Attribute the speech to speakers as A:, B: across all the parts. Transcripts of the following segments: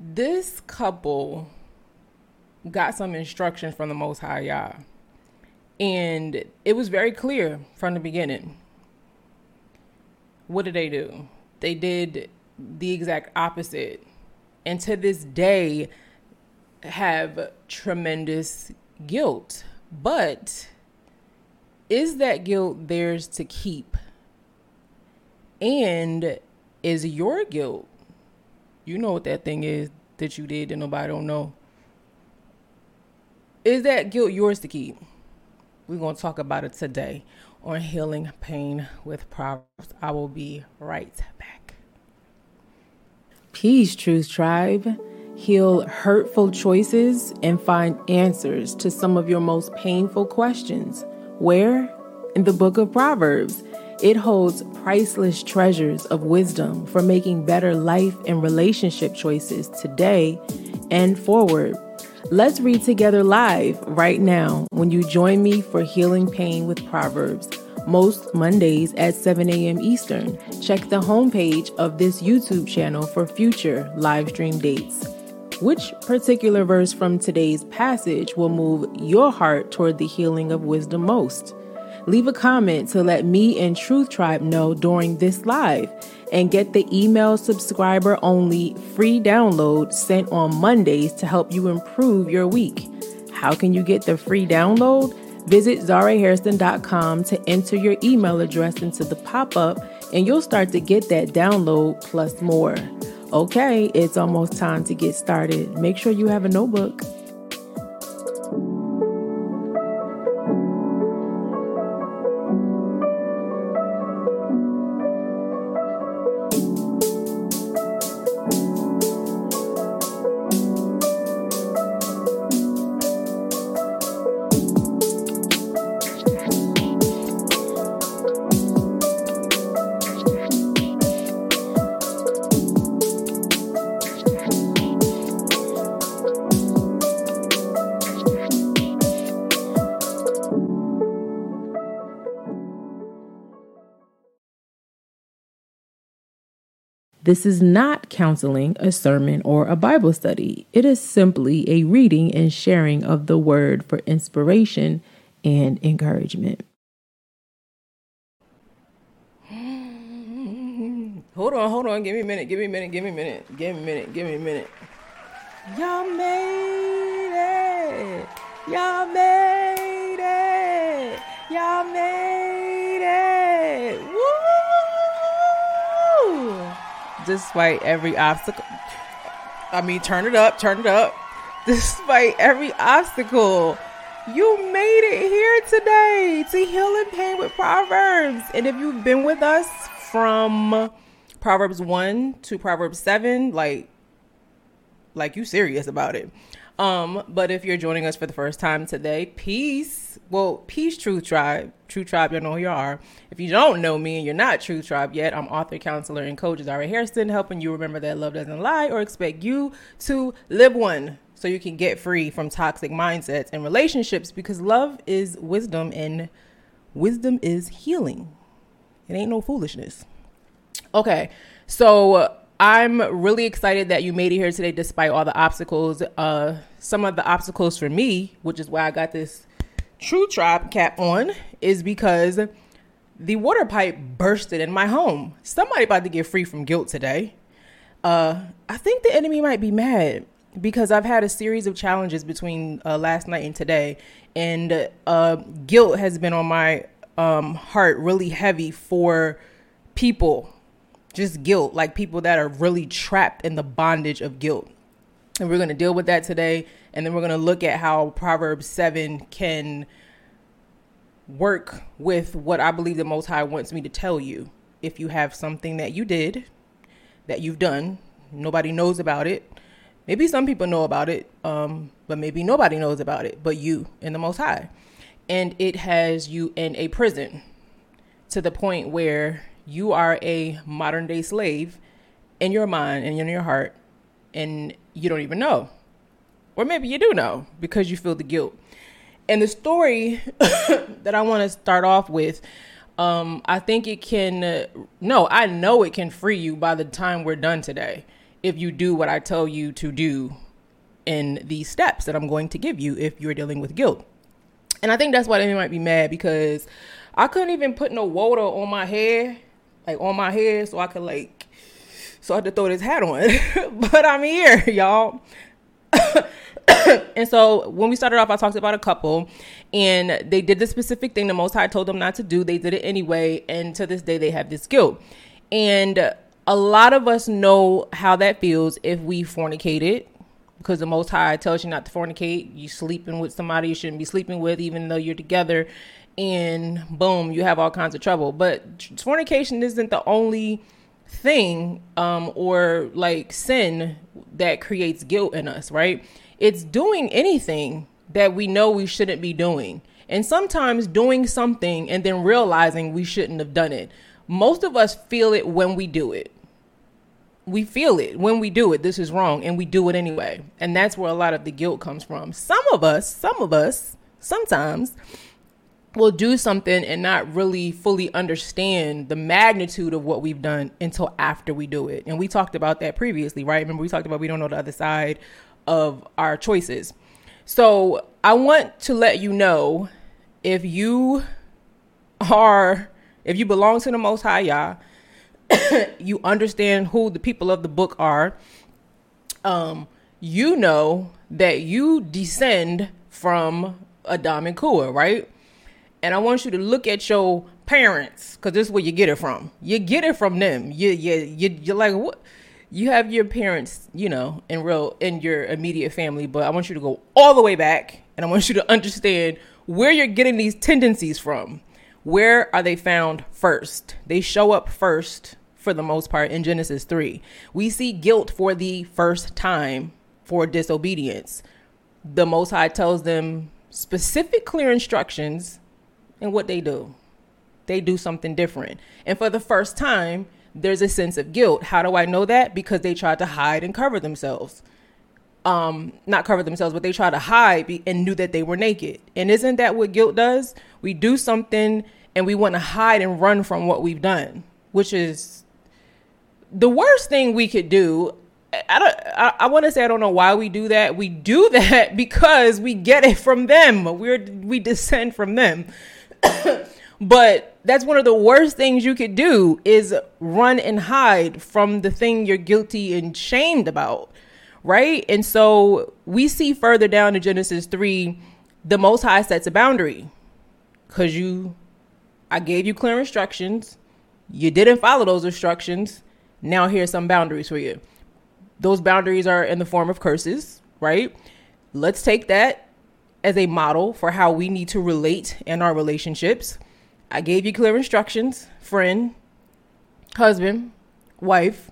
A: this couple got some instructions from the Most High Yah. And it was very clear from the beginning. What did they do? They did the exact opposite. And to this day, have tremendous guilt. But is that guilt theirs to keep? And is your guilt, you know what that thing is that you did that nobody don't know. Is that guilt yours to keep? We're going to talk about it today on Healing Pain with Proverbs. I will be right back. Peace, Truth Tribe. Heal hurtful choices and find answers to some of your most painful questions. Where? In the book of Proverbs. It holds priceless treasures of wisdom for making better life and relationship choices today and forward. Let's read together live right now when you join me for Healing Pain with Proverbs, most Mondays at 7 a.m. Eastern. Check the homepage of this YouTube channel for future live stream dates. Which particular verse from today's passage will move your heart toward the healing of wisdom most? Leave a comment to let me and Truth Tribe know during this live and get the email subscriber only free download sent on Mondays to help you improve your week. How can you get the free download? Visit zarahairston.com to enter your email address into the pop up, and you'll start to get that download plus more. Okay, it's almost time to get started. Make sure you have a notebook. This is not counseling, a sermon, or a Bible study. It is simply a reading and sharing of the word for inspiration and encouragement. Hold on, hold on. Give me a minute. Give me a minute. Give me a minute. Give me a minute. Give me a minute. Y'all made it. Y'all made it. Y'all made Despite every obstacle. I mean, turn it up, turn it up. Despite every obstacle, you made it here today to Healing Pain with Proverbs. And if you've been with us from Proverbs 1 to Proverbs 7, like like you serious about it. Um, but if you're joining us for the first time today, peace. Well, peace, Truth Tribe. Truth Tribe, you know who you are. If you don't know me and you're not Truth Tribe yet, I'm author, counselor, and coach Zara Hairston, helping you remember that love doesn't lie or expect you to live one so you can get free from toxic mindsets and relationships because love is wisdom and wisdom is healing. It ain't no foolishness. Okay, so I'm really excited that you made it here today despite all the obstacles. Uh, some of the obstacles for me, which is why I got this Truth Tribe cap on, is because the water pipe bursted in my home. Somebody about to get free from guilt today. Uh, I think the enemy might be mad because I've had a series of challenges between uh, last night and today, and uh, guilt has been on my um, heart really heavy for people just guilt, like people that are really trapped in the bondage of guilt. And we're going to deal with that today. And then we're going to look at how Proverbs 7 can work with what I believe the Most High wants me to tell you. If you have something that you did, that you've done, nobody knows about it. Maybe some people know about it, um, but maybe nobody knows about it, but you and the Most High. And it has you in a prison to the point where you are a modern day slave in your mind and in your heart, and you don't even know. Or maybe you do know because you feel the guilt. And the story that I want to start off with, um, I think it can, uh, no, I know it can free you by the time we're done today. if you do what I tell you to do in these steps that I'm going to give you if you're dealing with guilt. And I think that's why they might be mad because I couldn't even put no water on my hair, like on my hair, so I could like, so I had to throw this hat on. but I'm here, y'all. and so when we started off, I talked about a couple, and they did the specific thing the Most High told them not to do. They did it anyway, and to this day, they have this guilt. And a lot of us know how that feels if we fornicated because the most high tells you not to fornicate you sleeping with somebody you shouldn't be sleeping with even though you're together and boom you have all kinds of trouble but fornication isn't the only thing um, or like sin that creates guilt in us right it's doing anything that we know we shouldn't be doing and sometimes doing something and then realizing we shouldn't have done it most of us feel it when we do it. We feel it when we do it. This is wrong, and we do it anyway. And that's where a lot of the guilt comes from. Some of us, some of us, sometimes will do something and not really fully understand the magnitude of what we've done until after we do it. And we talked about that previously, right? Remember, we talked about we don't know the other side of our choices. So I want to let you know if you are if you belong to the Most High Yah, you understand who the people of the book are. Um, you know that you descend from Adam and Kua, right? And I want you to look at your parents, because this is where you get it from. You get it from them. You you you you're like what you have your parents, you know, in real in your immediate family, but I want you to go all the way back and I want you to understand where you're getting these tendencies from. Where are they found first? They show up first for the most part in Genesis 3. We see guilt for the first time for disobedience. The Most High tells them specific, clear instructions, and what they do. They do something different. And for the first time, there's a sense of guilt. How do I know that? Because they tried to hide and cover themselves. Um, not cover themselves, but they tried to hide and knew that they were naked. And isn't that what guilt does? We do something and we want to hide and run from what we've done, which is the worst thing we could do. I don't. I, I want to say I don't know why we do that. We do that because we get it from them. We're we descend from them. but that's one of the worst things you could do is run and hide from the thing you're guilty and shamed about, right? And so we see further down in Genesis three, the Most High sets a boundary because you I gave you clear instructions. You didn't follow those instructions. Now here's some boundaries for you. Those boundaries are in the form of curses, right? Let's take that as a model for how we need to relate in our relationships. I gave you clear instructions, friend, husband, wife,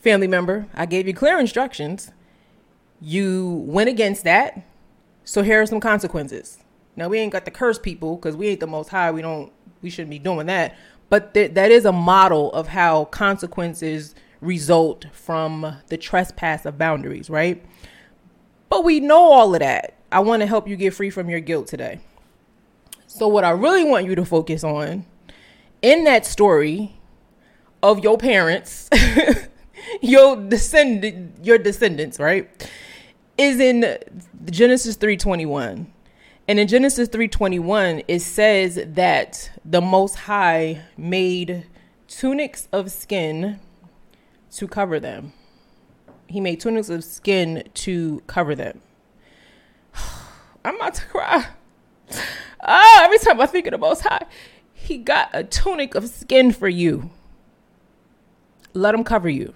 A: family member. I gave you clear instructions. You went against that. So here are some consequences. Now we ain't got to curse people because we ain't the most high. We don't. We shouldn't be doing that. But th- that is a model of how consequences result from the trespass of boundaries, right? But we know all of that. I want to help you get free from your guilt today. So what I really want you to focus on in that story of your parents, your descendant, your descendants, right? Is in Genesis 321. And in Genesis 3:21 it says that the most high made tunics of skin to cover them. He made tunics of skin to cover them. I'm about to cry. Ah, every time I think of the most high, he got a tunic of skin for you. Let him cover you.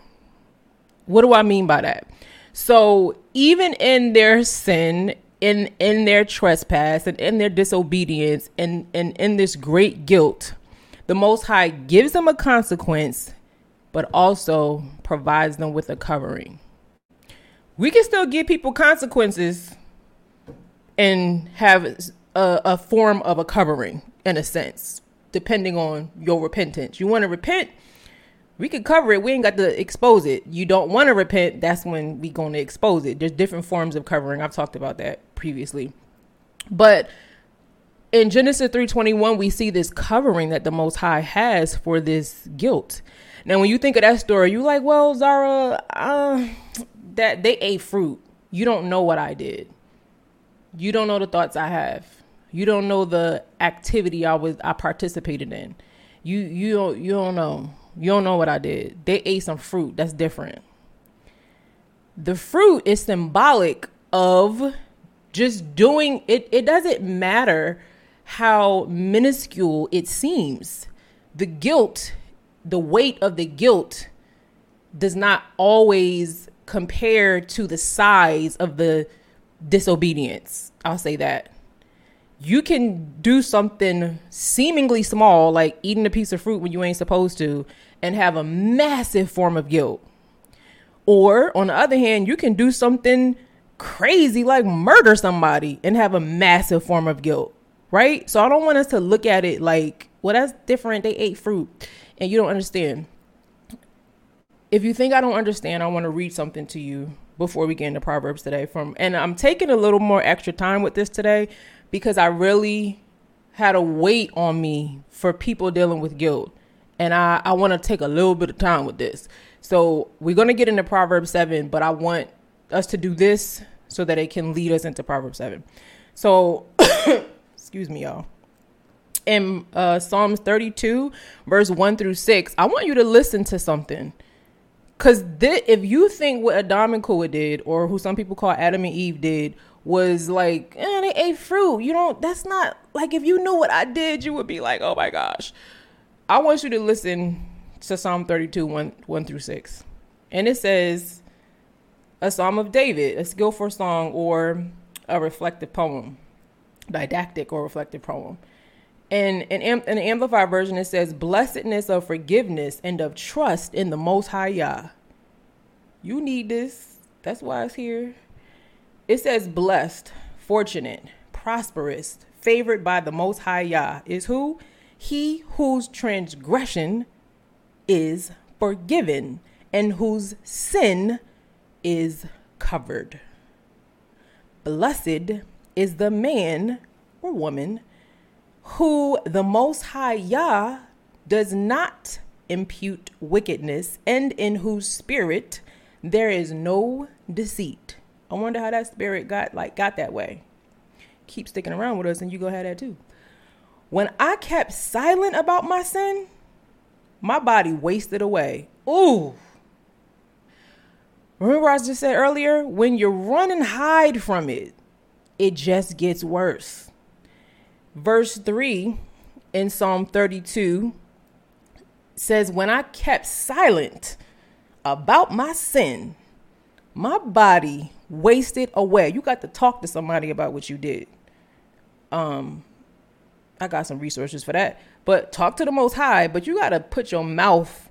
A: What do I mean by that? So, even in their sin, in in their trespass and in their disobedience and, and in this great guilt, the Most High gives them a consequence, but also provides them with a covering. We can still give people consequences and have a, a form of a covering in a sense, depending on your repentance. You want to repent, we can cover it. We ain't got to expose it. You don't want to repent. That's when we going to expose it. There's different forms of covering. I've talked about that previously. But in Genesis 3:21 we see this covering that the most high has for this guilt. Now, when you think of that story, you like, well, Zara, uh, that they ate fruit. You don't know what I did. You don't know the thoughts I have. You don't know the activity I was I participated in. You you don't you don't know. You don't know what I did. They ate some fruit. That's different. The fruit is symbolic of just doing it. It doesn't matter how minuscule it seems. The guilt, the weight of the guilt does not always compare to the size of the disobedience. I'll say that. You can do something seemingly small, like eating a piece of fruit when you ain't supposed to, and have a massive form of guilt. Or, on the other hand, you can do something crazy like murder somebody and have a massive form of guilt, right? So I don't want us to look at it like, well, that's different. They ate fruit and you don't understand. If you think I don't understand, I want to read something to you before we get into Proverbs today from and I'm taking a little more extra time with this today because I really had a weight on me for people dealing with guilt. And I, I want to take a little bit of time with this. So we're going to get into Proverbs 7, but I want us to do this so that it can lead us into Proverbs 7. So, excuse me, y'all. In uh, Psalms 32, verse 1 through 6, I want you to listen to something. Because th- if you think what Adam and Kua did, or who some people call Adam and Eve did, was like, eh, they ate fruit. You don't, that's not, like, if you knew what I did, you would be like, oh my gosh. I want you to listen to Psalm 32, 1, 1 through 6. And it says, a Psalm of David, a skillful song, or a reflective poem, didactic or reflective poem. And in the Amplified version, it says, Blessedness of forgiveness and of trust in the Most High Yah. You need this. That's why it's here. It says, Blessed, fortunate, prosperous, favored by the Most High Yah is who? He whose transgression is forgiven and whose sin is covered. Blessed is the man or woman who the Most High Yah does not impute wickedness and in whose spirit there is no deceit. I wonder how that spirit got like got that way. Keep sticking around with us and you go have that too. When I kept silent about my sin, my body wasted away. Ooh. Remember, I just said earlier, when you run and hide from it, it just gets worse. Verse 3 in Psalm 32 says, When I kept silent about my sin, my body wasted away. You got to talk to somebody about what you did. Um, I got some resources for that. But talk to the Most High, but you got to put your mouth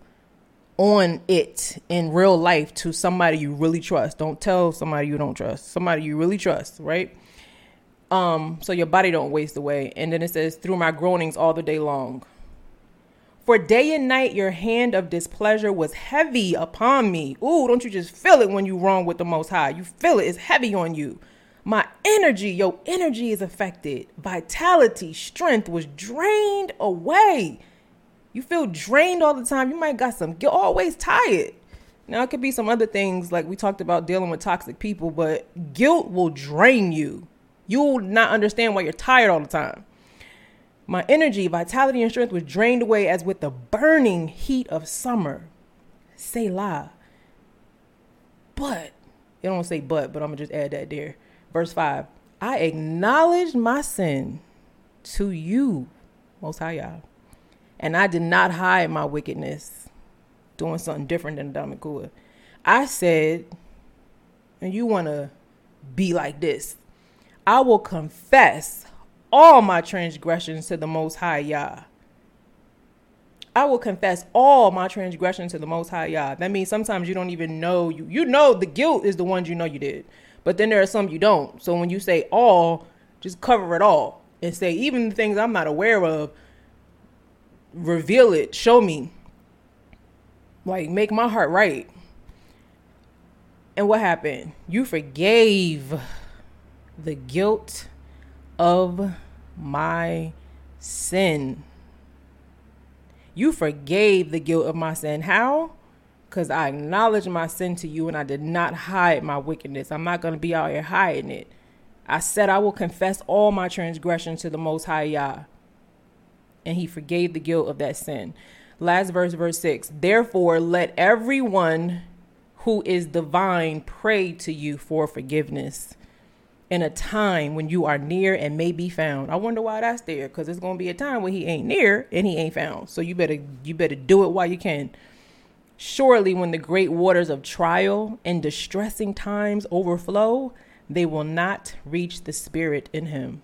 A: on it in real life to somebody you really trust. Don't tell somebody you don't trust. Somebody you really trust, right? Um, so your body don't waste away. And then it says, through my groanings all the day long. For day and night your hand of displeasure was heavy upon me. Ooh, don't you just feel it when you wrong with the most high? You feel it, it's heavy on you. My energy, your energy is affected. Vitality, strength was drained away. You feel drained all the time. You might got some You're always tired. Now it could be some other things like we talked about dealing with toxic people, but guilt will drain you. You will not understand why you're tired all the time. My energy, vitality, and strength was drained away as with the burning heat of summer. Selah. But, it don't say but, but I'm going to just add that there. Verse 5 I acknowledged my sin to you, Most High Yah and I did not hide my wickedness, doing something different than Damakua. I said, and you want to be like this, I will confess all my transgressions to the Most High Yah. I will confess all my transgressions to the Most High Yah. That means sometimes you don't even know you. You know the guilt is the ones you know you did, but then there are some you don't. So when you say all, just cover it all and say even the things I'm not aware of reveal it, show me. Like, make my heart right. And what happened? You forgave the guilt of my sin. You forgave the guilt of my sin. How? Because I acknowledged my sin to you and I did not hide my wickedness. I'm not going to be out here hiding it. I said I will confess all my transgressions to the Most High Yah. And he forgave the guilt of that sin. Last verse, verse 6. Therefore, let everyone who is divine pray to you for forgiveness in a time when you are near and may be found. I wonder why that's there because it's to be a time when he ain't near and he ain't found. So you better you better do it while you can. Surely when the great waters of trial and distressing times overflow, they will not reach the spirit in him.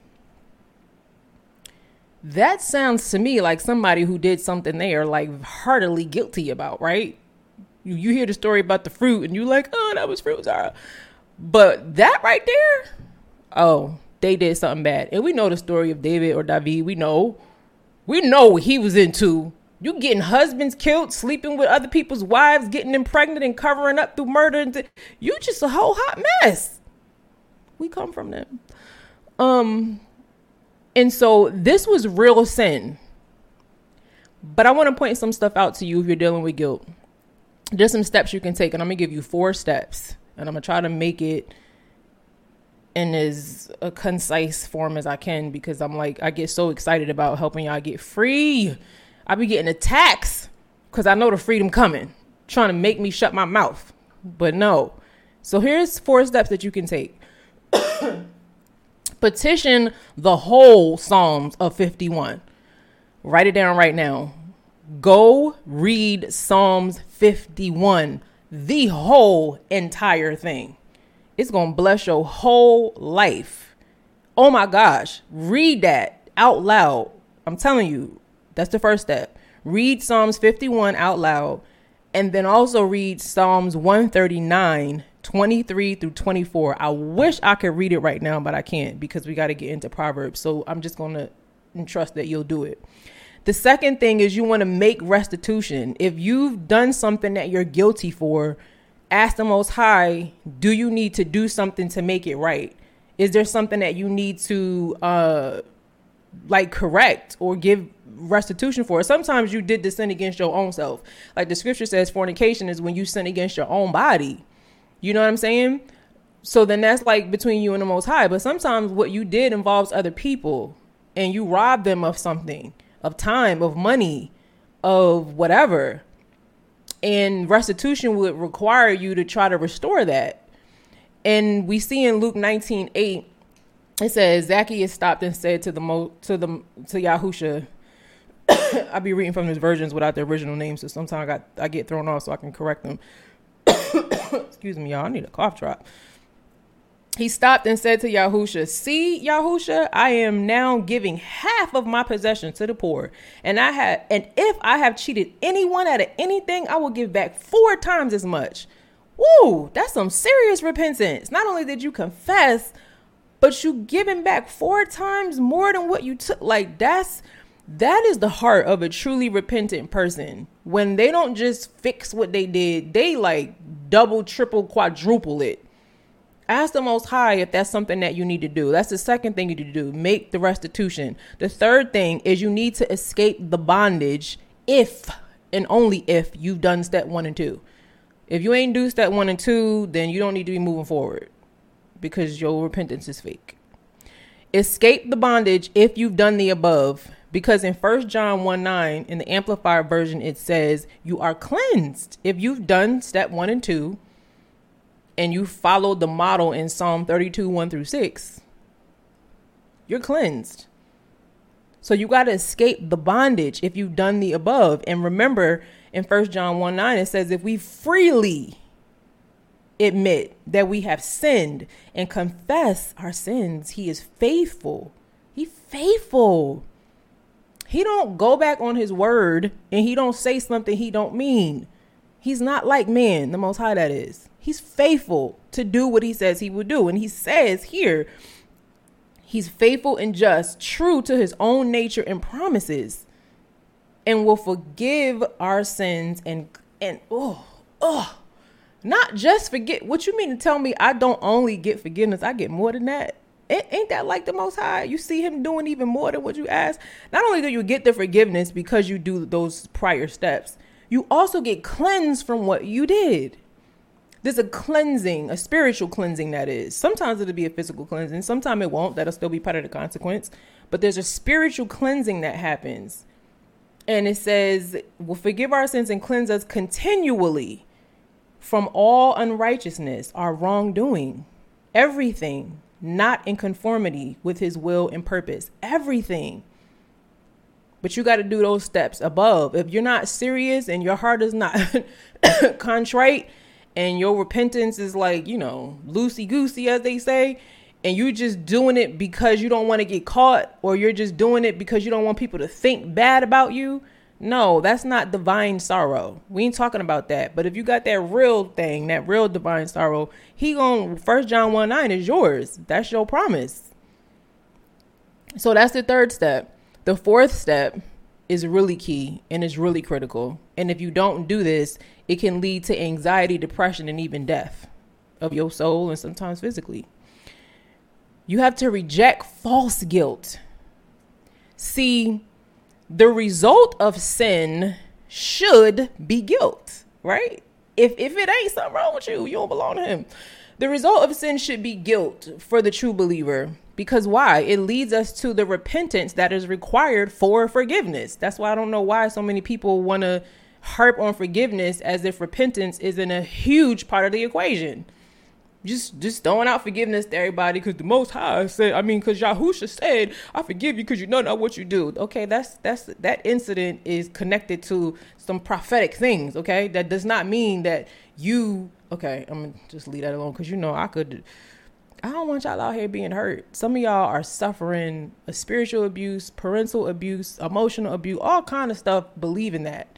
A: That sounds to me like somebody who did something they are like heartily guilty about, right? You, you hear the story about the fruit and you're like, oh, that was fruit, Zara. But that right there, oh, they did something bad. And we know the story of David or David. We know. We know what he was into. You getting husbands killed, sleeping with other people's wives, getting them pregnant and covering up through murder. And th- you just a whole hot mess. We come from them. Um, and so this was real sin. But I want to point some stuff out to you if you're dealing with guilt. There's some steps you can take, and I'm gonna give you four steps, and I'm gonna try to make it in as a concise form as I can because I'm like I get so excited about helping y'all get free. I be getting attacks because I know the freedom coming, trying to make me shut my mouth. But no. So here's four steps that you can take. Petition the whole Psalms of 51. Write it down right now. Go read Psalms 51, the whole entire thing. It's going to bless your whole life. Oh my gosh. Read that out loud. I'm telling you, that's the first step. Read Psalms 51 out loud and then also read Psalms 139, 23 through 24. I wish I could read it right now, but I can't because we got to get into Proverbs. So I'm just going to trust that you'll do it. The second thing is you want to make restitution. If you've done something that you're guilty for, ask the Most High, do you need to do something to make it right? Is there something that you need to uh like correct or give restitution for? Sometimes you did the sin against your own self. Like the scripture says, fornication is when you sin against your own body. You know what I'm saying? So then that's like between you and the Most High. But sometimes what you did involves other people and you rob them of something, of time, of money, of whatever and restitution would require you to try to restore that. And we see in Luke 19 8, it says, Zacchaeus stopped and said to the Mo, to the to Yahusha, I'll be reading from these versions without the original names, so sometimes I got I get thrown off so I can correct them. Excuse me, y'all. I need a cough drop he stopped and said to Yahusha, See, Yahusha, I am now giving half of my possessions to the poor. And I had and if I have cheated anyone out of anything, I will give back four times as much. Woo, that's some serious repentance. Not only did you confess, but you giving back four times more than what you took. Like that's that is the heart of a truly repentant person. When they don't just fix what they did, they like double, triple, quadruple it ask the most high if that's something that you need to do. That's the second thing you need to do. Make the restitution. The third thing is you need to escape the bondage if and only if you've done step one and two. If you ain't do step one and two then you don't need to be moving forward because your repentance is fake. Escape the bondage if you've done the above because in First john 1 9 in the amplified version it says you are cleansed. If you've done step one and two and you followed the model in Psalm 32 1 through 6, you're cleansed. So you got to escape the bondage if you've done the above. And remember in 1 John 1 9, it says, if we freely admit that we have sinned and confess our sins, he is faithful. He's faithful. He don't go back on his word and he don't say something he don't mean. He's not like man, the most high that is. He's faithful to do what he says he will do. And he says here, he's faithful and just, true to his own nature and promises, and will forgive our sins and and oh, oh, not just forget. What you mean to tell me I don't only get forgiveness, I get more than that? Ain't that like the Most High? You see Him doing even more than what you ask. Not only do you get the forgiveness because you do those prior steps, you also get cleansed from what you did. There's a cleansing, a spiritual cleansing that is. Sometimes it'll be a physical cleansing, sometimes it won't. That'll still be part of the consequence. But there's a spiritual cleansing that happens. And it says, will forgive our sins and cleanse us continually from all unrighteousness, our wrongdoing, everything not in conformity with his will and purpose. Everything. But you got to do those steps above. If you're not serious and your heart is not contrite and your repentance is like, you know, loosey goosey, as they say, and you're just doing it because you don't want to get caught or you're just doing it because you don't want people to think bad about you, no, that's not divine sorrow. We ain't talking about that. But if you got that real thing, that real divine sorrow, he going first John 1 9 is yours. That's your promise. So that's the third step. The fourth step is really key and is really critical. And if you don't do this, it can lead to anxiety, depression, and even death of your soul and sometimes physically. You have to reject false guilt. See, the result of sin should be guilt, right? If if it ain't something wrong with you, you don't belong to him. The result of sin should be guilt for the true believer. Because why? It leads us to the repentance that is required for forgiveness. That's why I don't know why so many people want to harp on forgiveness as if repentance isn't a huge part of the equation just just throwing out forgiveness to everybody because the Most High said, I mean, because Yahusha said, I forgive you because you know not what you do. Okay, that's that's that incident is connected to some prophetic things. Okay, that does not mean that you. Okay, I'm gonna just leave that alone because you know I could. I don't want y'all out here being hurt. Some of y'all are suffering a spiritual abuse, parental abuse, emotional abuse, all kind of stuff. Believing that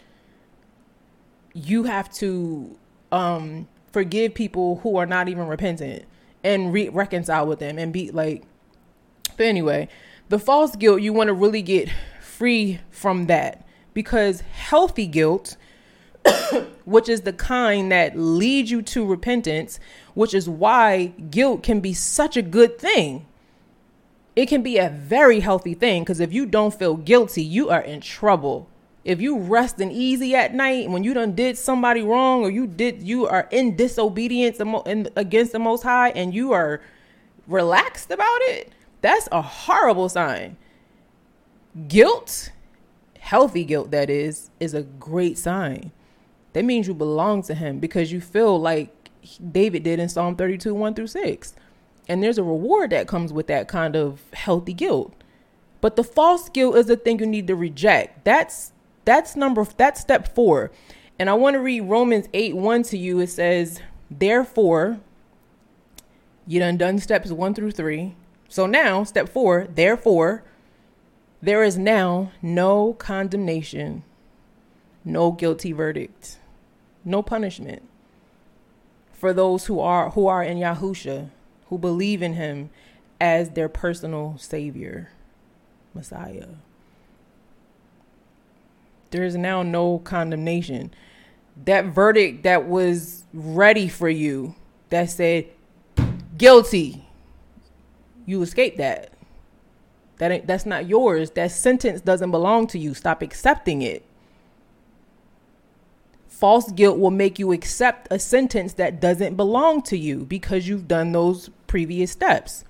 A: you have to um forgive people who are not even repentant and re- reconcile with them and be like but anyway the false guilt you want to really get free from that because healthy guilt which is the kind that leads you to repentance which is why guilt can be such a good thing. It can be a very healthy thing because if you don't feel guilty you are in trouble. If you resting easy at night when you done did somebody wrong or you did you are in disobedience against the most high and you are relaxed about it that's a horrible sign. Guilt healthy guilt that is is a great sign. That means you belong to him because you feel like david did in psalm 32 1 through 6 and there's a reward that comes with that kind of healthy guilt but the false guilt is the thing you need to reject that's that's number that's step 4. And I want to read Romans 8 1 to you. It says, Therefore, you done done steps 1 through 3. So now, step 4, therefore, there is now no condemnation, no guilty verdict, no punishment for those who are who are in Yahusha, who believe in him as their personal savior, Messiah there is now no condemnation. That verdict that was ready for you that said guilty, you escaped that. That that's not yours. That sentence doesn't belong to you. Stop accepting it. False guilt will make you accept a sentence that doesn't belong to you because you've done those previous steps.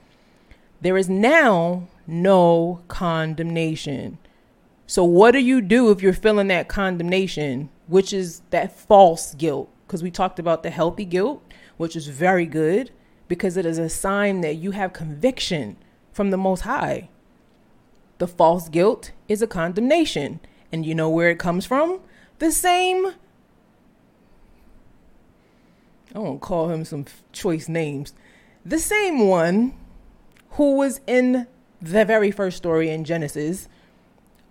A: There is now no condemnation. So, what do you do if you're feeling that condemnation, which is that false guilt? Because we talked about the healthy guilt, which is very good because it is a sign that you have conviction from the Most High. The false guilt is a condemnation. And you know where it comes from? The same. I won't call him some choice names. The same one who was in the very first story in Genesis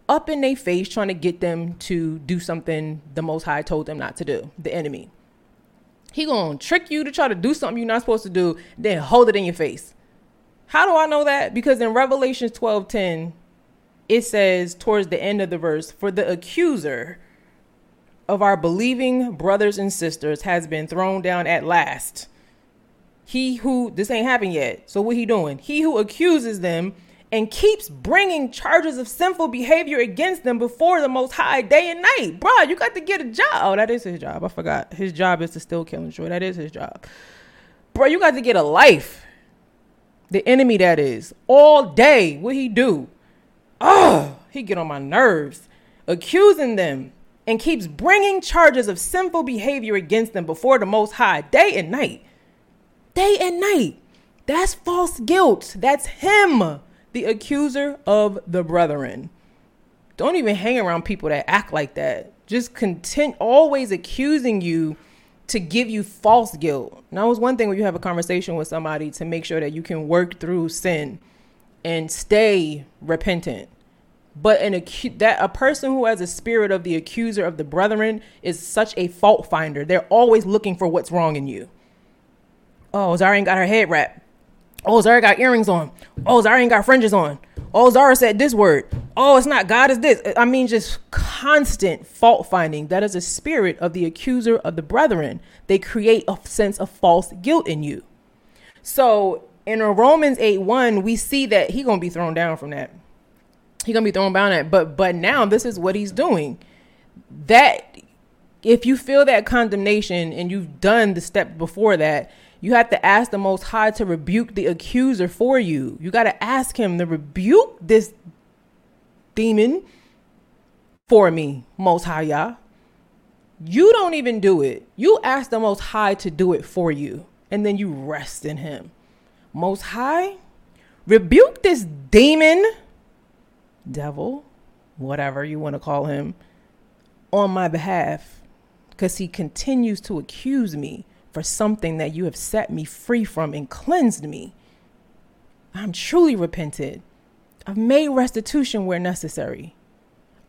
A: up in their face trying to get them to do something the most high told them not to do the enemy. He gonna trick you to try to do something you're not supposed to do then hold it in your face. How do i know that? Because in revelation 12 10 it says towards the end of the verse for the accuser of our believing brothers and sisters has been thrown down at last He who this ain't happened yet. So what he doing? He who accuses them and keeps bringing charges of sinful behavior against them before the Most High day and night. Bro, you got to get a job. Oh, that is his job. I forgot. His job is to still kill and destroy. That is his job. Bro, you got to get a life. The enemy that is all day. What he do? Oh, he get on my nerves, accusing them and keeps bringing charges of sinful behavior against them before the Most High day and night. Day and night. That's false guilt. That's him the accuser of the brethren. Don't even hang around people that act like that. Just content always accusing you to give you false guilt. Now it's one thing when you have a conversation with somebody to make sure that you can work through sin and stay repentant. But an acu- that a person who has a spirit of the accuser of the brethren is such a fault finder. They're always looking for what's wrong in you. Oh, Zara ain't got her head wrapped. Oh, Zara got earrings on. Oh, Zara ain't got fringes on. Oh, Zara said this word. Oh, it's not God, it's this. I mean, just constant fault finding. That is a spirit of the accuser of the brethren. They create a sense of false guilt in you. So in Romans 8 1, we see that he gonna be thrown down from that. He gonna be thrown down at but but now this is what he's doing. That if you feel that condemnation and you've done the step before that, you have to ask the Most High to rebuke the accuser for you. You got to ask him to rebuke this demon for me, Most High Yah. You don't even do it. You ask the Most High to do it for you, and then you rest in Him. Most High, rebuke this demon, devil, whatever you want to call him, on my behalf, because he continues to accuse me for something that you have set me free from and cleansed me. I'm truly repented. I've made restitution where necessary.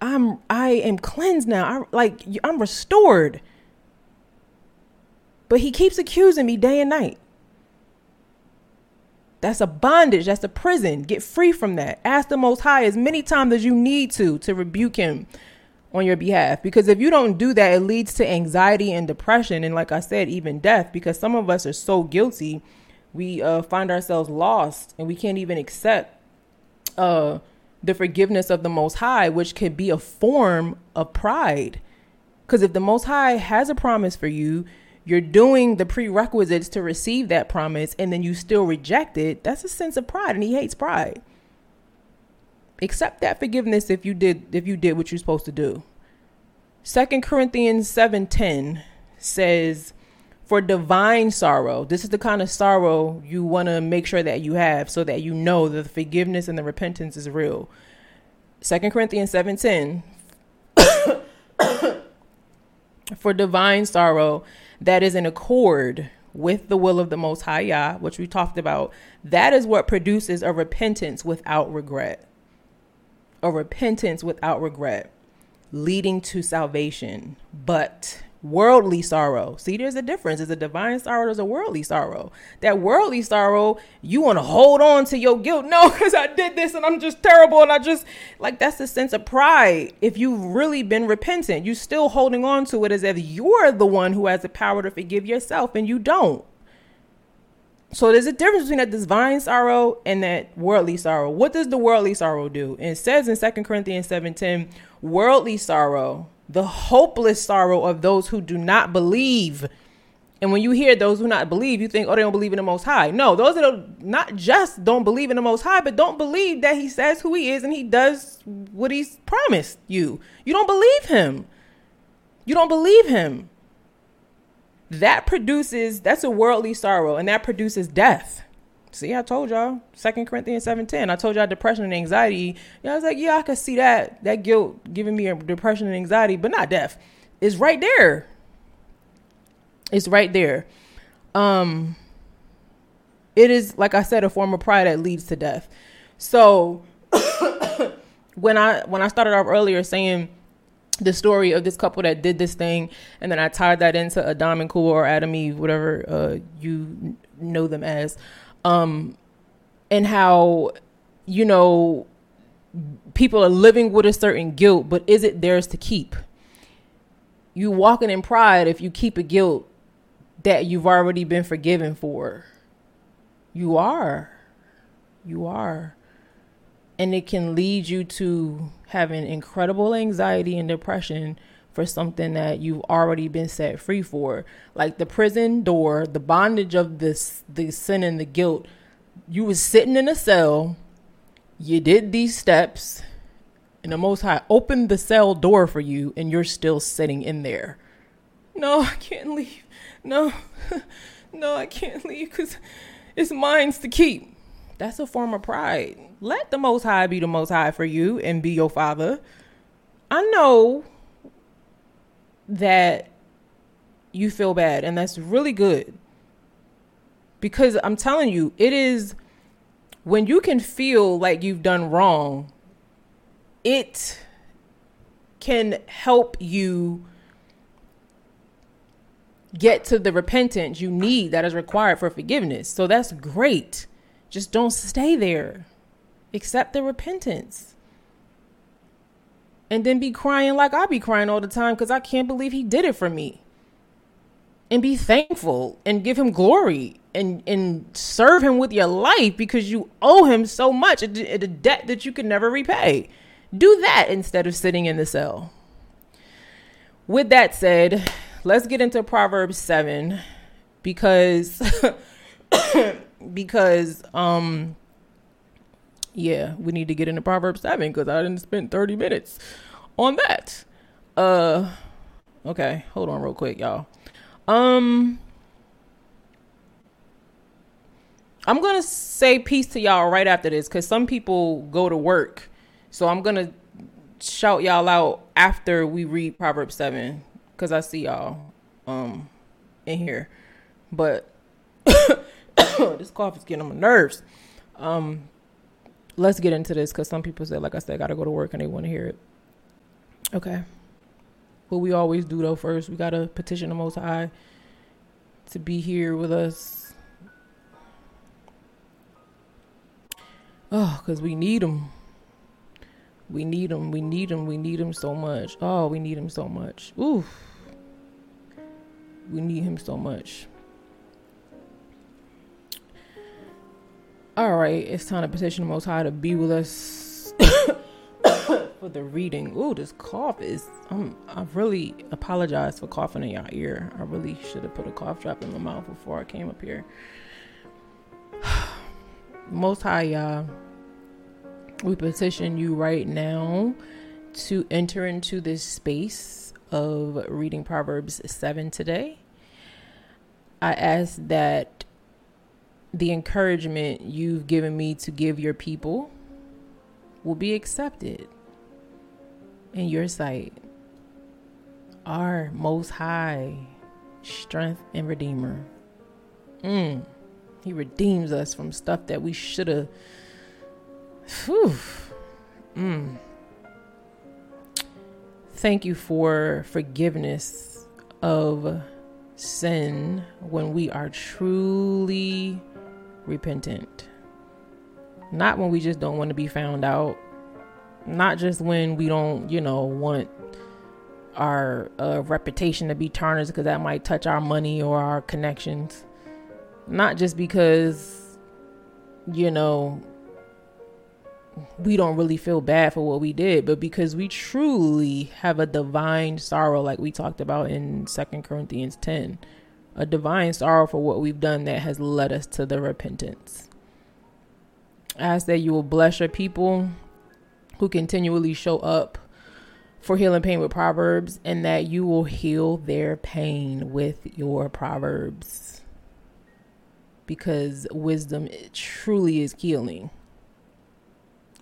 A: I'm I am cleansed now. I like I'm restored. But he keeps accusing me day and night. That's a bondage. That's a prison. Get free from that. Ask the Most High as many times as you need to to rebuke him on your behalf. Because if you don't do that, it leads to anxiety and depression. And like I said, even death, because some of us are so guilty, we uh, find ourselves lost and we can't even accept uh, the forgiveness of the Most High, which could be a form of pride. Because if the Most High has a promise for you, you're doing the prerequisites to receive that promise and then you still reject it, that's a sense of pride. And He hates pride accept that forgiveness if you did if you did what you're supposed to do. Second Corinthians 7:10 says for divine sorrow. This is the kind of sorrow you want to make sure that you have so that you know that the forgiveness and the repentance is real. Second Corinthians 7:10 for divine sorrow that is in accord with the will of the most high Yah, which we talked about, that is what produces a repentance without regret a repentance without regret, leading to salvation. But worldly sorrow. See, there's a difference. There's a divine sorrow, there's a worldly sorrow. That worldly sorrow, you want to hold on to your guilt. No, because I did this and I'm just terrible. And I just, like, that's a sense of pride. If you've really been repentant, you're still holding on to it as if you're the one who has the power to forgive yourself and you don't. So there's a difference between that divine sorrow and that worldly sorrow. What does the worldly sorrow do? And it says in 2 Corinthians 7:10, worldly sorrow, the hopeless sorrow of those who do not believe. And when you hear those who not believe, you think, oh, they don't believe in the Most High. No, those that not just don't believe in the Most High, but don't believe that He says who He is and He does what He's promised you. You don't believe Him. You don't believe Him that produces that's a worldly sorrow and that produces death see i told y'all second corinthians 7.10 i told y'all depression and anxiety. You i was like yeah i could see that that guilt giving me a depression and anxiety but not death. It's right there. It's right there. Um it is like i said a form of pride that leads to death. So when i when i started off earlier saying the story of this couple that did this thing, and then I tied that into Adam and Cool or Adam Eve, whatever uh, you know them as, um, and how you know people are living with a certain guilt, but is it theirs to keep? You walking in pride if you keep a guilt that you've already been forgiven for. You are. You are. And it can lead you to having incredible anxiety and depression for something that you've already been set free for. Like the prison door, the bondage of this the sin and the guilt. You was sitting in a cell, you did these steps, and the most high opened the cell door for you and you're still sitting in there. No, I can't leave. No. no, I can't leave because it's mine to keep. That's a form of pride. Let the Most High be the Most High for you and be your Father. I know that you feel bad, and that's really good. Because I'm telling you, it is when you can feel like you've done wrong, it can help you get to the repentance you need that is required for forgiveness. So that's great. Just don't stay there. Accept the repentance. And then be crying like I be crying all the time because I can't believe he did it for me. And be thankful and give him glory and, and serve him with your life because you owe him so much, a, a debt that you can never repay. Do that instead of sitting in the cell. With that said, let's get into Proverbs 7 because because um yeah, we need to get into Proverbs 7 cuz I didn't spend 30 minutes on that. Uh okay, hold on real quick, y'all. Um I'm to say peace to y'all right after this cuz some people go to work. So I'm to shout y'all out after we read Proverbs 7 because I see y'all um in here. But this cough is getting on my nerves. Um, let's get into this because some people said, like I said, I gotta go to work and they want to hear it. Okay. What we always do though, first we gotta petition the Most High to be here with us. Oh, because we need him. We need him. We need him. We need him so much. Oh, we need him so much. Ooh. We need him so much. All right, it's time to petition the Most High to be with us for the reading. Ooh, this cough is. Um, I really apologize for coughing in your ear. I really should have put a cough drop in my mouth before I came up here. Most High, y'all, we petition you right now to enter into this space of reading Proverbs 7 today. I ask that the encouragement you've given me to give your people will be accepted in your sight. Our most high strength and redeemer. Mm. He redeems us from stuff that we should have. Mm. Thank you for forgiveness of sin when we are truly repentant. Not when we just don't want to be found out. Not just when we don't, you know, want our uh, reputation to be tarnished because that might touch our money or our connections. Not just because, you know, we don't really feel bad for what we did, but because we truly have a divine sorrow, like we talked about in Second Corinthians 10, a divine sorrow for what we've done that has led us to the repentance. I ask that you will bless your people who continually show up for healing pain with Proverbs and that you will heal their pain with your Proverbs. Because wisdom truly is healing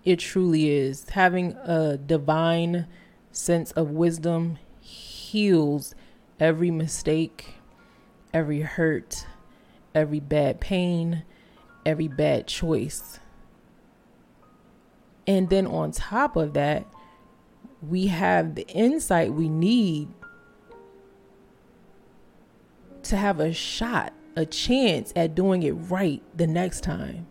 A: it truly is. Having a divine sense of wisdom heals every mistake, every hurt, every bad pain, every bad choice. And then on top of that, we have the insight we need to have a shot, a chance at doing it right the next time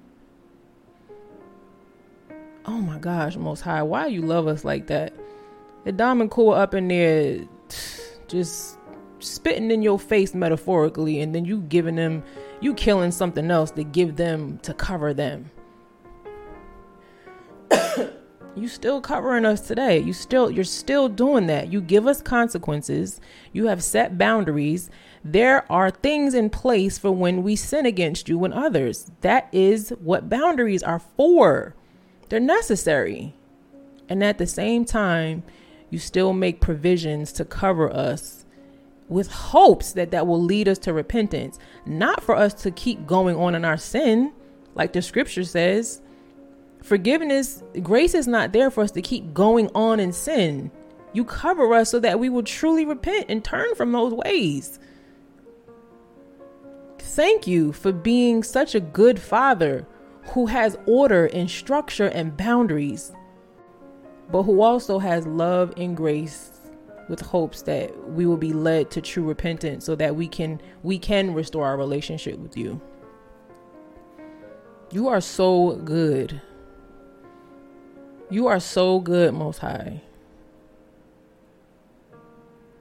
A: oh my gosh, Most High, why you love us like that? Adam and Kua up in there, just spitting in your face metaphorically and then you giving them you killing something else to give them to cover them. You still covering us today. You still you're still doing that. You give us consequences. You have set boundaries. There are things in place for when we sin against you and others. That is what boundaries are for. They're necessary. And at the same time you still make provisions to cover us with hopes that that will lead us to repentance, not for us to keep going on in our sin, like the scripture says. Forgiveness, grace is not there for us to keep going on in sin. You cover us so that we will truly repent and turn from those ways. Thank you for being such a good father who has order and structure and boundaries, but who also has love and grace with hopes that we will be led to true repentance so that we can we can restore our relationship with you. You are so good. You are so good, Most High.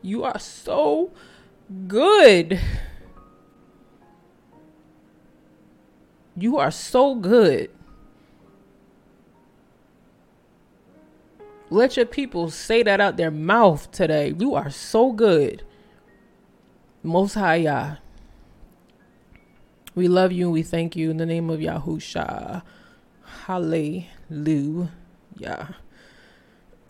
A: You are so good. You are so good. Let your people say that out their mouth today. You are so good. Most High Yah. We love you and we thank you in the name of Yahusha. Hallelujah.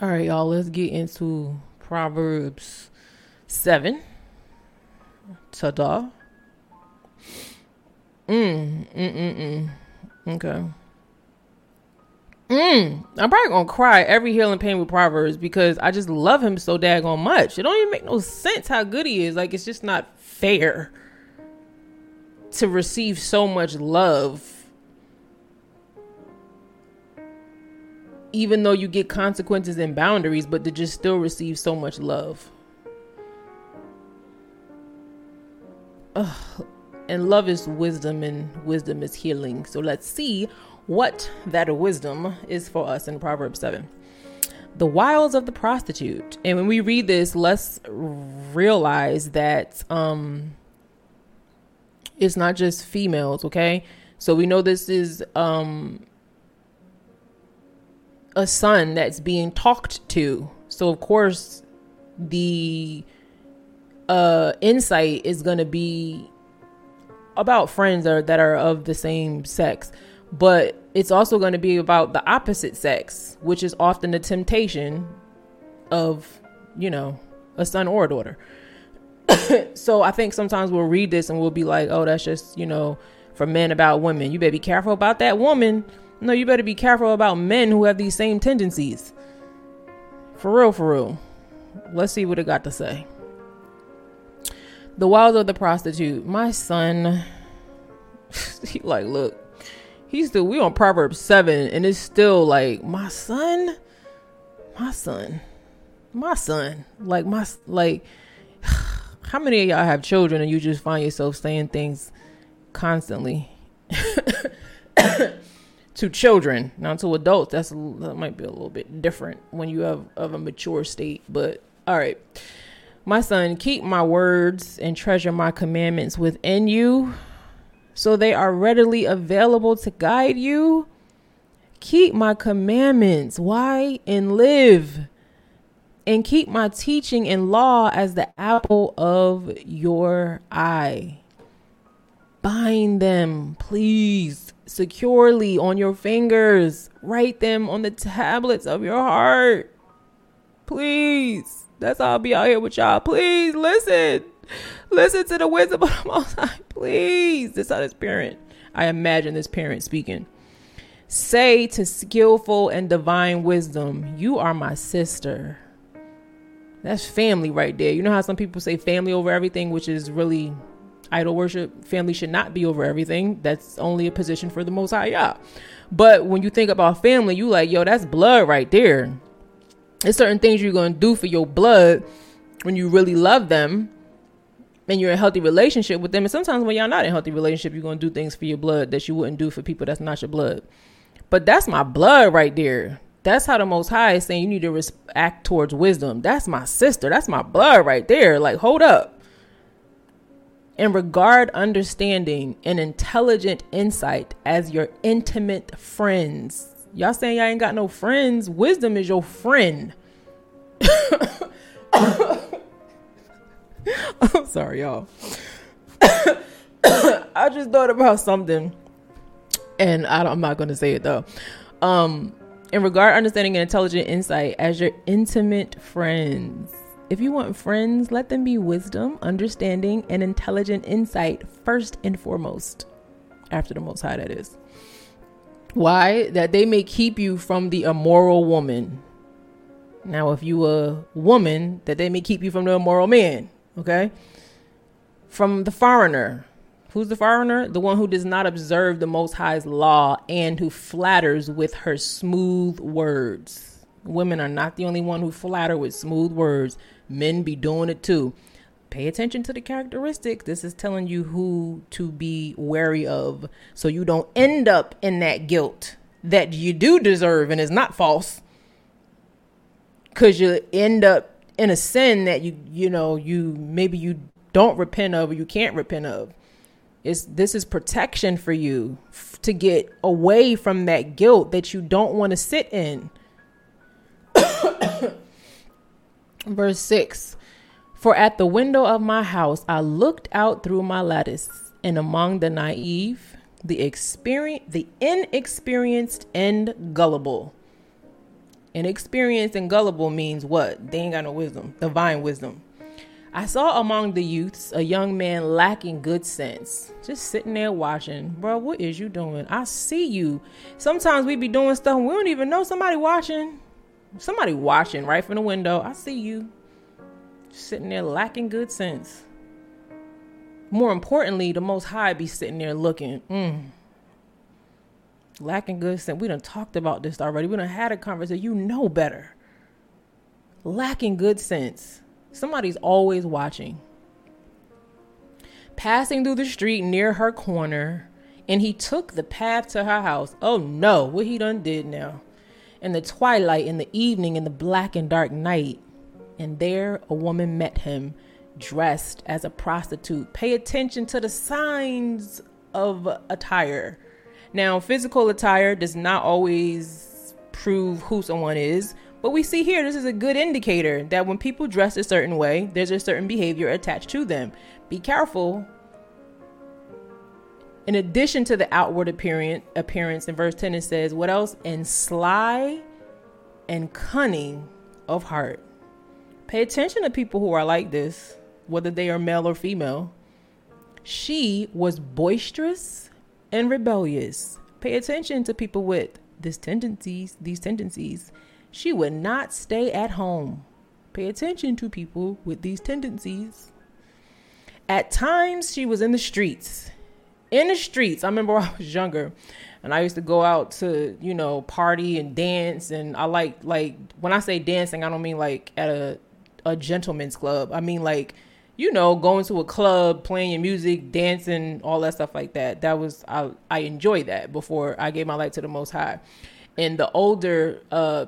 A: All right, y'all, let's get into Proverbs 7. Ta-da. Mm, mm, mm, mm. Okay. Mm, I'm probably gonna cry every healing pain with Proverbs because I just love him so daggone much. It don't even make no sense how good he is. Like it's just not fair to receive so much love, even though you get consequences and boundaries, but to just still receive so much love. Ugh. And love is wisdom, and wisdom is healing. So let's see what that wisdom is for us in Proverbs 7. The wiles of the prostitute. And when we read this, let's realize that um it's not just females, okay? So we know this is um a son that's being talked to. So of course the uh insight is going to be about friends that are, that are of the same sex but it's also going to be about the opposite sex, which is often the temptation of, you know, a son or a daughter. so I think sometimes we'll read this and we'll be like, oh, that's just, you know, for men about women. You better be careful about that woman. No, you better be careful about men who have these same tendencies. For real, for real. Let's see what it got to say. The wiles of the prostitute. My son, he like, look, he's still we on Proverbs seven, and it's still like my son, my son, my son. Like my like, how many of y'all have children and you just find yourself saying things constantly to children, not to adults? That's that might be a little bit different when you have of a mature state. But all right. My son, keep my words and treasure my commandments within you so they are readily available to guide you. Keep my commandments. Why? And live. And keep my teaching and law as the apple of your eye. Bind them, please, securely on your fingers. Write them on the tablets of your heart. Please. That's all I'll be out here with y'all. Please listen. Listen to the wisdom of the Most High, please. This is this parent. I imagine this parent speaking. Say to skillful and divine wisdom, You are my sister. That's family right there. You know how some people say family over everything, which is really idol worship. Family should not be over everything. That's only a position for the Most High Yah. But when you think about family, you like, yo, that's blood right there. There's certain things you're gonna do for your blood when you really love them and you're in a healthy relationship with them. And sometimes when y'all not in a healthy relationship, you're gonna do things for your blood that you wouldn't do for people that's not your blood. But that's my blood right there. That's how the Most High is saying you need to res- act towards wisdom. That's my sister. That's my blood right there. Like, hold up. And regard understanding and intelligent insight as your intimate friends. Y'all saying y'all ain't got no friends. Wisdom is your friend. I'm sorry, y'all. I just thought about something, and I am not going to say it though. Um, in regard understanding and intelligent insight as your intimate friends. If you want friends, let them be wisdom, understanding, and intelligent insight first and foremost. After the most high, that is. Why? That they may keep you from the immoral woman. Now, if you a woman, that they may keep you from the immoral man. Okay? From the foreigner. Who's the foreigner? The one who does not observe the Most High's law and who flatters with her smooth words. Women are not the only one who flatter with smooth words. Men be doing it too. Pay attention to the characteristics. This is telling you who to be wary of so you don't end up in that guilt that you do deserve and is not false. Cause you end up in a sin that you you know you maybe you don't repent of or you can't repent of. It's this is protection for you f- to get away from that guilt that you don't want to sit in. Verse 6 For at the window of my house I looked out through my lattice, and among the naive, the experience, the inexperienced and gullible. Inexperienced and gullible means what? They ain't got no wisdom, divine wisdom. I saw among the youths a young man lacking good sense, just sitting there watching. Bro, what is you doing? I see you. Sometimes we be doing stuff we don't even know somebody watching. Somebody watching right from the window. I see you. Sitting there lacking good sense. More importantly, the most high be sitting there looking. Mm, lacking good sense. We done talked about this already. We done had a conversation. You know better. Lacking good sense. Somebody's always watching. Passing through the street near her corner, and he took the path to her house. Oh no, what he done did now. In the twilight, in the evening, in the black and dark night. And there a woman met him, dressed as a prostitute. Pay attention to the signs of attire. Now, physical attire does not always prove who someone is, but we see here this is a good indicator that when people dress a certain way, there's a certain behavior attached to them. Be careful. In addition to the outward appearance, appearance in verse 10 it says, what else? And sly and cunning of heart. Pay attention to people who are like this, whether they are male or female. She was boisterous and rebellious. Pay attention to people with these tendencies, these tendencies. She would not stay at home. Pay attention to people with these tendencies. At times, she was in the streets. In the streets. I remember when I was younger and I used to go out to, you know, party and dance. And I like, like, when I say dancing, I don't mean like at a, a gentleman's club. I mean like, you know, going to a club, playing your music, dancing, all that stuff like that. That was, I, I enjoyed that before I gave my life to the Most High. And the older, uh,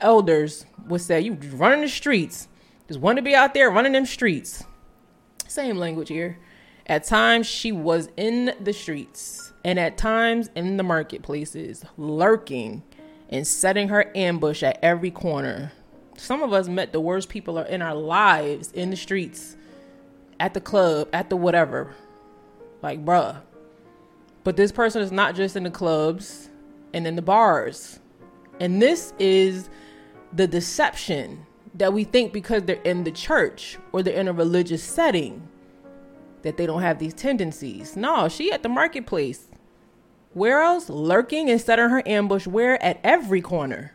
A: elders would say, "You running the streets, just want to be out there running them streets." Same language here. At times, she was in the streets, and at times in the marketplaces, lurking and setting her ambush at every corner. Some of us met the worst people are in our lives in the streets, at the club, at the whatever. Like, bruh. But this person is not just in the clubs and in the bars. And this is the deception that we think because they're in the church or they're in a religious setting that they don't have these tendencies. No, she at the marketplace. Where else? Lurking and setting her ambush where? At every corner.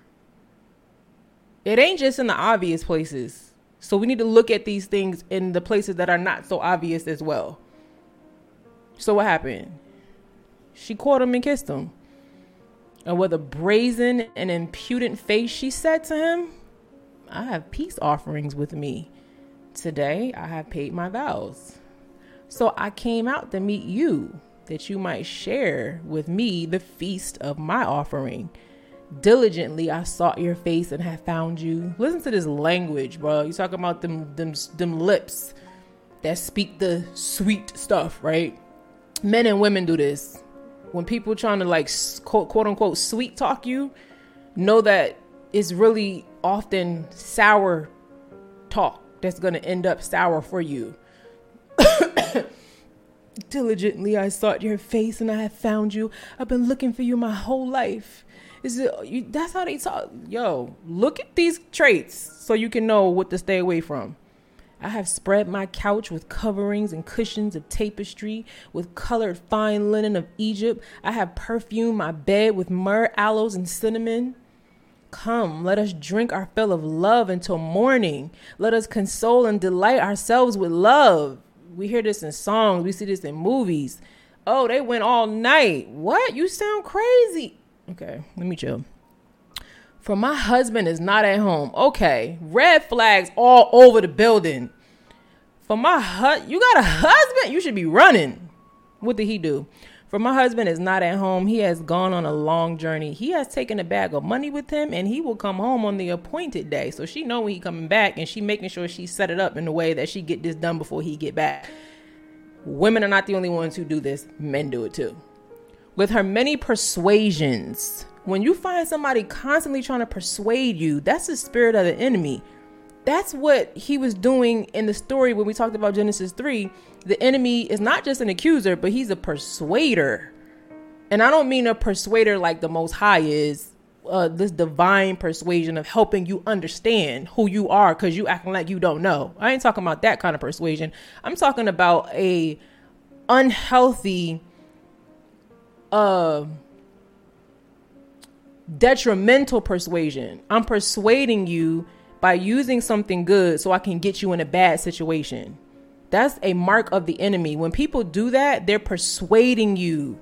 A: It ain't just in the obvious places. So we need to look at these things in the places that are not so obvious as well. So what happened? She caught him and kissed him. And with a brazen and impudent face, she said to him, I have peace offerings with me. Today I have paid my vows. So I came out to meet you, that you might share with me the feast of my offering. Diligently I sought your face and have found you. Listen to this language, bro. You talking about them them them lips that speak the sweet stuff, right? Men and women do this. When people trying to like quote quote unquote sweet talk you, know that it's really often sour talk that's going to end up sour for you. Diligently I sought your face and I have found you. I've been looking for you my whole life. Is it that's how they talk? Yo, look at these traits so you can know what to stay away from. I have spread my couch with coverings and cushions of tapestry, with colored fine linen of Egypt. I have perfumed my bed with myrrh, aloes, and cinnamon. Come, let us drink our fill of love until morning. Let us console and delight ourselves with love. We hear this in songs, we see this in movies. Oh, they went all night. What? You sound crazy. Okay, let me chill. For my husband is not at home. Okay, red flags all over the building. For my hut, you got a husband? You should be running. What did he do? For my husband is not at home. He has gone on a long journey. He has taken a bag of money with him and he will come home on the appointed day. So she know when he coming back and she making sure she set it up in a way that she get this done before he get back. Women are not the only ones who do this. Men do it too. With her many persuasions, when you find somebody constantly trying to persuade you, that's the spirit of the enemy that's what he was doing in the story when we talked about Genesis 3. The enemy is not just an accuser, but he's a persuader. And I don't mean a persuader like the Most High is, uh, this divine persuasion of helping you understand who you are because you acting like you don't know. I ain't talking about that kind of persuasion. I'm talking about a unhealthy, uh, detrimental persuasion. I'm persuading you by using something good so I can get you in a bad situation. That's a mark of the enemy. When people do that, they're persuading you.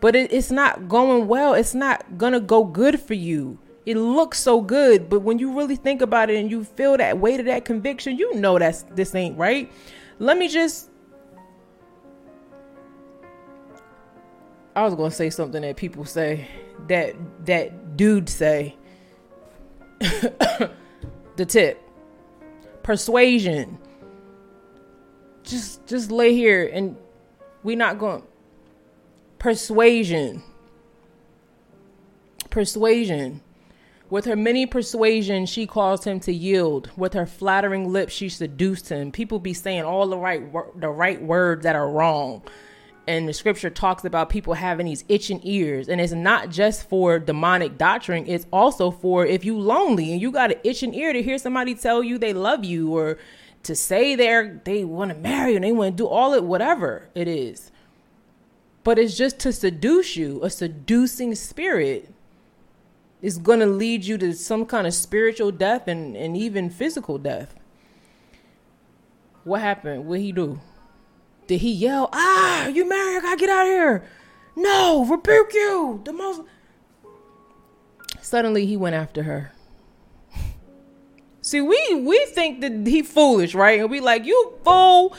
A: But it, it's not going well. It's not going to go good for you. It looks so good, but when you really think about it and you feel that weight of that conviction, you know that's this ain't right. Let me just I was to say something that people say that that dude say the tip. Persuasion. Just just lay here and we not going persuasion. Persuasion. With her many persuasion, she caused him to yield. With her flattering lips, she seduced him. People be saying all the right the right words that are wrong and the scripture talks about people having these itching ears. And it's not just for demonic doctrine it's also for if you lonely and you got an itching ear to hear somebody tell you they love you or to say they're they want to marry and they want to do all it whatever it is. But it's just to seduce you. A seducing spirit is going to lead you to some kind of spiritual death and, and even physical death. What happened? What he do did he yell, ah, you married, I gotta get out of here. No, rebuke you. The most suddenly he went after her. See, we we think that he foolish, right? And we like, you fool.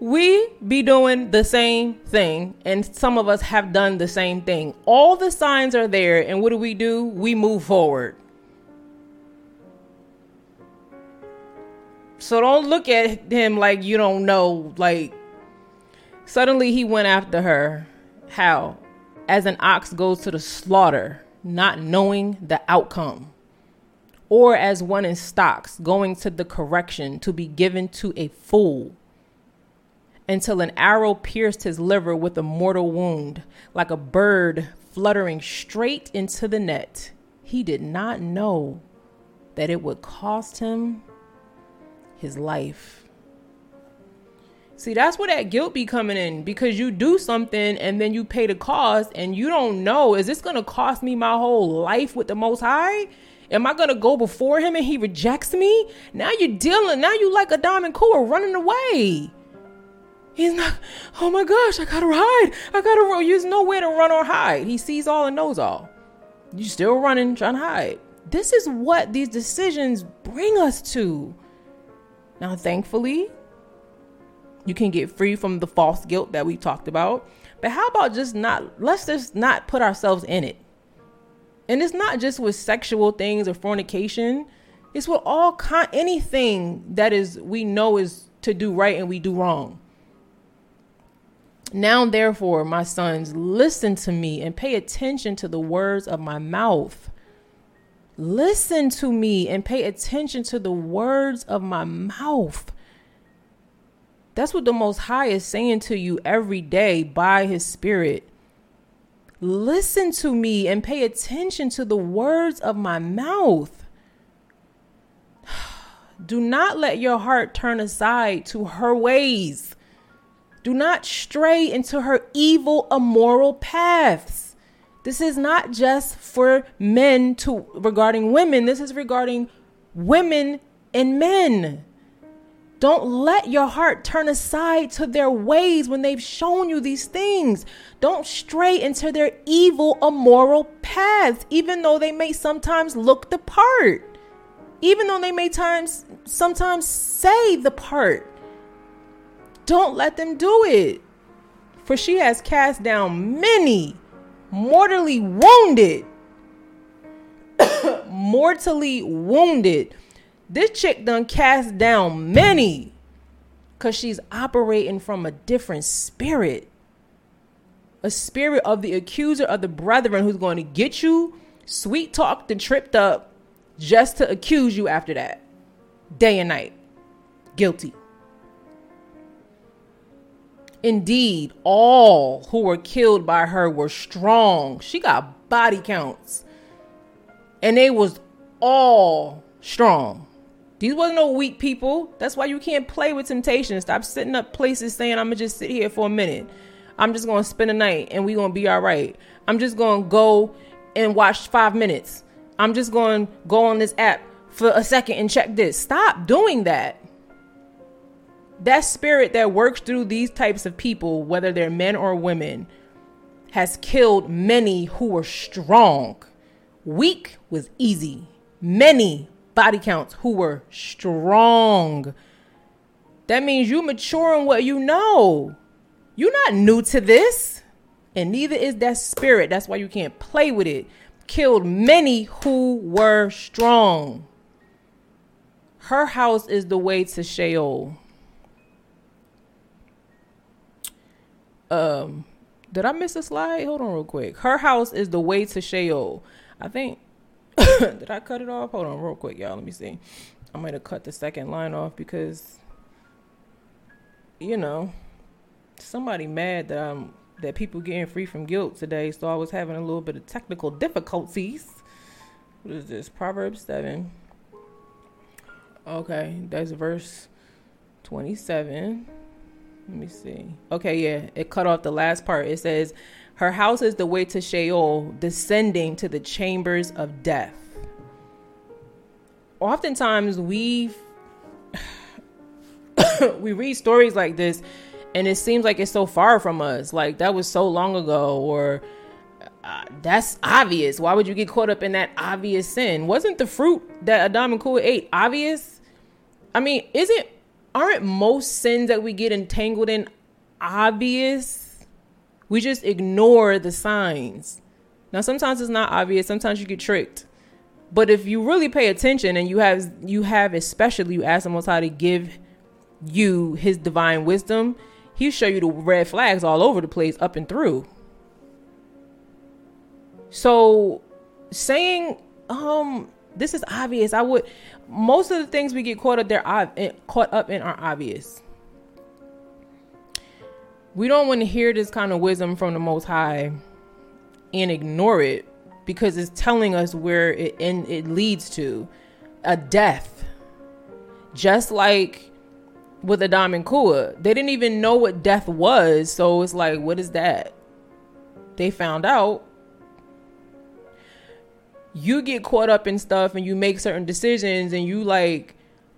A: We be doing the same thing, and some of us have done the same thing. All the signs are there, and what do we do? We move forward. So don't look at him like you don't know, like Suddenly he went after her. How? As an ox goes to the slaughter, not knowing the outcome. Or as one in stocks, going to the correction to be given to a fool. Until an arrow pierced his liver with a mortal wound, like a bird fluttering straight into the net. He did not know that it would cost him his life. See, that's where that guilt be coming in because you do something and then you pay the cost and you don't know is this going to cost me my whole life with the most high? Am I going to go before him and he rejects me? Now you're dealing, now you like Adam and Kua running away. He's not, oh my gosh, I gotta hide. I gotta run. There's nowhere to run or hide. He sees all and knows all. You still running, trying to hide. This is what these decisions bring us to. Now, thankfully, you can get free from the false guilt that we talked about. But how about just not, let's just not put ourselves in it And it's not just with sexual things or fornication. It's with all kind anything that is we know is to do right and we do wrong. Now, therefore, my sons, listen to me and pay attention to the words of my mouth. Listen to me and pay attention to the words of my mouth. That's what the Most High is saying to you every day by His Spirit. Listen to me and pay attention to the words of my mouth. Do not let your heart turn aside to her ways. Do not stray into her evil, immoral paths. This is not just for men to regarding women. This is regarding women and men. Don't let your heart turn aside to their ways when they've shown you these things. Don't stray into their evil, immoral paths, even though they may sometimes look the part. Even though they may times sometimes say the part. Don't let them do it. For she has cast down many, mortally wounded. mortally wounded this chick done cast down many because she's operating from a different spirit. A spirit of the accuser of the brethren who's going to get you sweet talked and tripped up just to accuse you after that. Day and night. Guilty. Indeed, all who were killed by her were strong. She got body counts. And they was all strong. These wasn't no weak people. That's why you can't play with temptation. Stop sitting up places saying, I'm going to just sit here for a minute. I'm just going to spend a night and we going to be all right. I'm just going to go and watch five minutes. I'm just going to go on this app for a second and check this. Stop doing that. That spirit that works through these types of people, whether they're men or women, has killed many who were strong. Weak was easy. Many body counts who were strong. That means you mature in what you know. You're not new to this. And neither is that spirit. That's why you can't play with it. Killed many who were strong. Her house is the way to Sheol. Um, did I miss a slide? Hold on real quick. Her house is the way to Sheol. I think Did I cut it off? Hold on, real quick, y'all. Let me see. I might have cut the second line off because, you know, somebody mad that I'm that people getting free from guilt today. So I was having a little bit of technical difficulties. What is this? Proverbs seven. Okay, that's verse twenty-seven. Let me see. Okay, yeah, it cut off the last part. It says, her house is the way to Sheol, descending to the chambers of death. Oftentimes we we read stories like this and it seems like it's so far from us. Like that was so long ago or uh, that's obvious. Why would you get caught up in that obvious sin? Wasn't the fruit that Adam and Kua ate obvious? I mean, isn't aren't most sins that we get entangled in obvious? We just ignore the signs. Now sometimes it's not obvious, sometimes you get tricked. But if you really pay attention and you have you have especially you ask the most high to give you his divine wisdom, he'll show you the red flags all over the place up and through. So saying um this is obvious. I would most of the things we get caught up there caught up in are obvious we don't want to hear this kind of wisdom from the most high and ignore it because it's telling us where it and it leads to. A death. Just like with Adam and Kua. They didn't even know what death was so it's like what is that? They found out. You get caught up in stuff and you make certain decisions and you like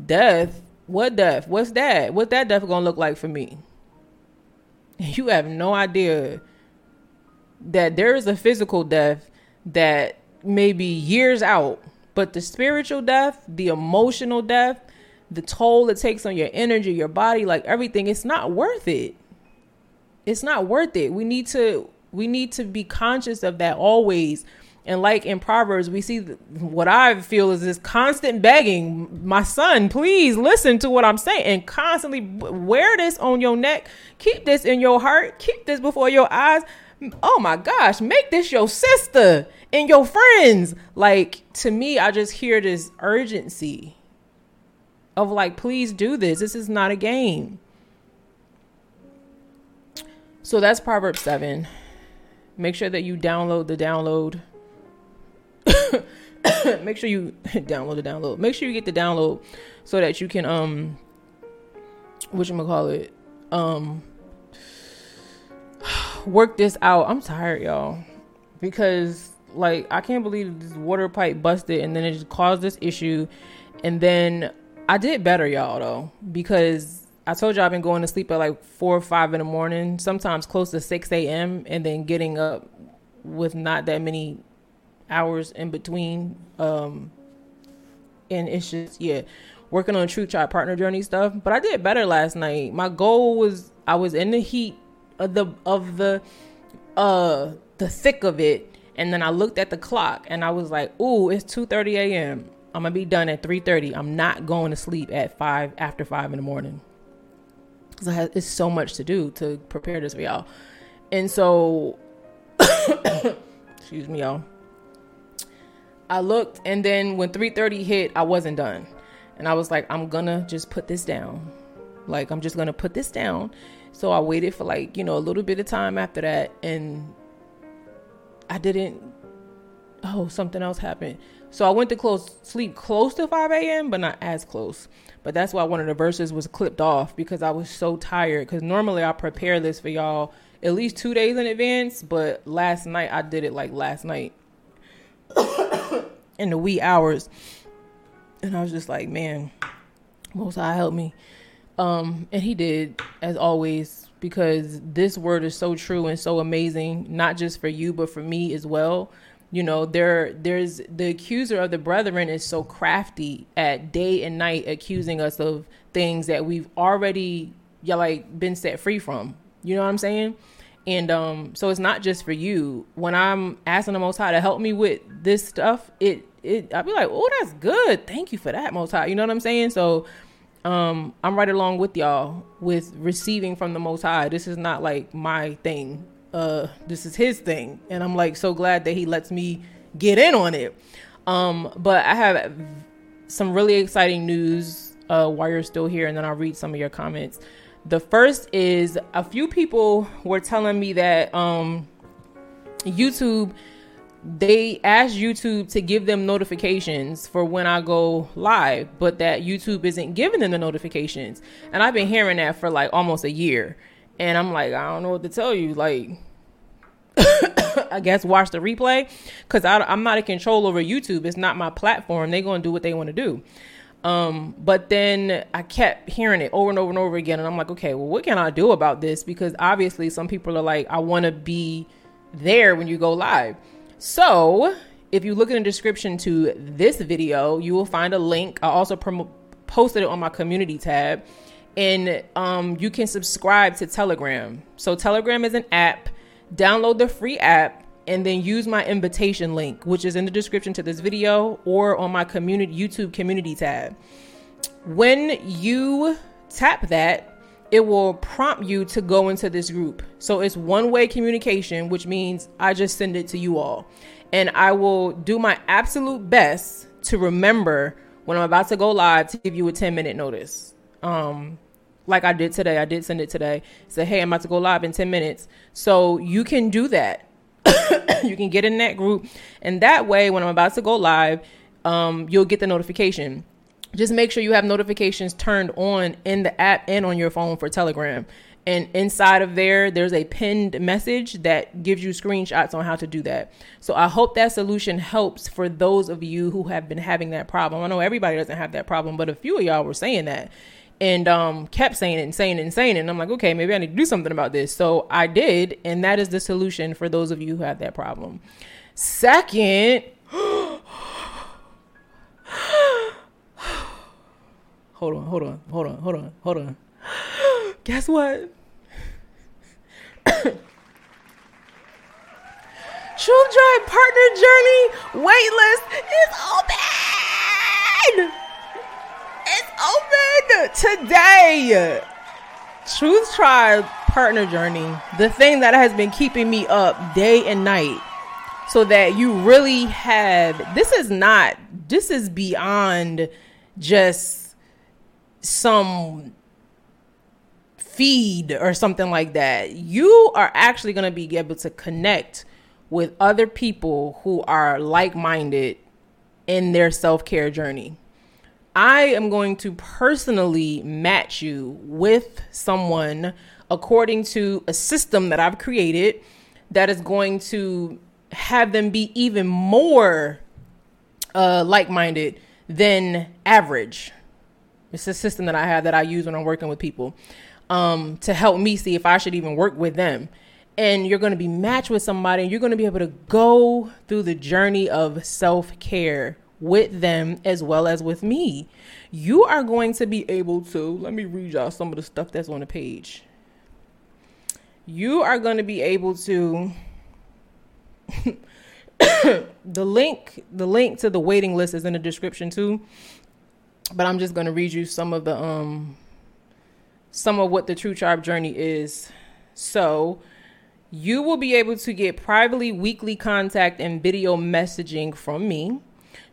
A: death? What death? What's that? What's that death gonna look like for me you have no idea that there is a physical death that may be years out, but the spiritual death, the emotional death, the toll it takes on your energy, your body, like everything, it's not worth it. It's not worth it. We need to we need to be conscious of that always And like in Proverbs, we see what I feel is this constant begging, my son, please listen to what I'm saying and constantly wear this on your neck. Keep this in your heart. Keep this before your eyes. Oh my gosh, make this your sister and your friends. Like to me, I just hear this urgency of like, please do this. This is not a game. So that's Proverbs 7. Make sure that you download the download make sure you download the download. Make sure you get the download so that you can um what you call it um work this out. I'm tired, y'all, because like I can't believe this water pipe busted and then it just caused this issue, and then I did better, y'all, though, because I told y'all I've been going to sleep at like four or five in the morning, sometimes close to six a.m., and then getting up with not that many hours in between. Um, and it's just yeah, working on Truth Tribe Partner Journey stuff. But I did better last night. My goal was I was in the heat of the of the uh the thick of it, and then I looked at the clock and I was like, "Ooh, it's two thirty a.m. I'm gonna be done at three thirty. I'm not going to sleep at five after five in the morning." Because i it's so much to do to prepare this for y'all. And so, excuse me, y'all. I looked and then when 3:30 hit, I wasn't done. And I was like, I'm gonna just put this down. Like I'm just gonna put this down. So I waited for like, you know, a little bit of time after that and I didn't oh, something else happened. So I went to close sleep close to 5 a.m., but not as close. But that's why one of the verses was clipped off because I was so tired. Because normally I prepare this for y'all at least two days in advance, but last night I did it like last night in the wee hours. And I was just like, man, Most High help me. Um, and he did, as always, because this word is so true and so amazing, not just for you, but for me as well. You know, there there's the accuser of the brethren is so crafty at day and night accusing us of things that we've already yeah, like been set free from. You know what I'm saying? And um, so it's not just for you. When I'm asking the Most High to help me with this stuff, it it I'd be like, oh, that's good. Thank you for that, Most High. You know what I'm saying? So um, I'm right along with y'all with receiving from the Most High. This is not like my thing. Uh, this is His thing, and I'm like so glad that He lets me get in on it. Um, but I have some really exciting news uh, while you're still here, and then I'll read some of your comments. The first is a few people were telling me that um, YouTube they asked YouTube to give them notifications for when I go live, but that YouTube isn't giving them the notifications. And I've been hearing that for like almost a year. And I'm like, I don't know what to tell you. Like, I guess watch the replay because I'm not in control over YouTube. It's not my platform. They're going to do what they want to do. Um, but then I kept hearing it over and over and over again. And I'm like, okay, well, what can I do about this? Because obviously, some people are like, I want to be there when you go live. So if you look in the description to this video, you will find a link. I also prom- posted it on my community tab. And um, you can subscribe to Telegram. So, Telegram is an app. Download the free app and then use my invitation link, which is in the description to this video or on my community YouTube community tab. When you tap that, it will prompt you to go into this group. So it's one way communication, which means I just send it to you all. And I will do my absolute best to remember when I'm about to go live to give you a 10 minute notice. Um, like I did today. I did send it today. Say, hey, I'm about to go live in 10 minutes. So you can do that you can get in that group, and that way, when I'm about to go live, um, you'll get the notification. Just make sure you have notifications turned on in the app and on your phone for Telegram. And inside of there, there's a pinned message that gives you screenshots on how to do that. So I hope that solution helps for those of you who have been having that problem. I know everybody doesn't have that problem, but a few of y'all were saying that and um, kept saying it and saying it and saying it. And I'm like, okay, maybe I need to do something about this. So I did, and that is the solution for those of you who have that problem. Second, hold on, hold on, hold on, hold on, hold on. Guess what? Truth Tribe Partner Journey waitlist is open. It's open today. Truth Tribe Partner Journey, the thing that has been keeping me up day and night, so that you really have. This is not. This is beyond just some feed or something like that. You are actually going to be able to connect with other people who are like minded in their self care journey. I am going to personally match you with someone according to a system that I've created that is going to have them be even more uh, like minded than average. It's a system that I have that I use when I'm working with people um, to help me see if I should even work with them and you're going to be matched with somebody and you're going to be able to go through the journey of self-care with them as well as with me. You are going to be able to let me read y'all some of the stuff that's on the page. You are going to be able to the link the link to the waiting list is in the description too. But i'm just going to read you some of the um some of what the Truth Tribe journey is. So you will be able to get privately weekly contact and video messaging from me.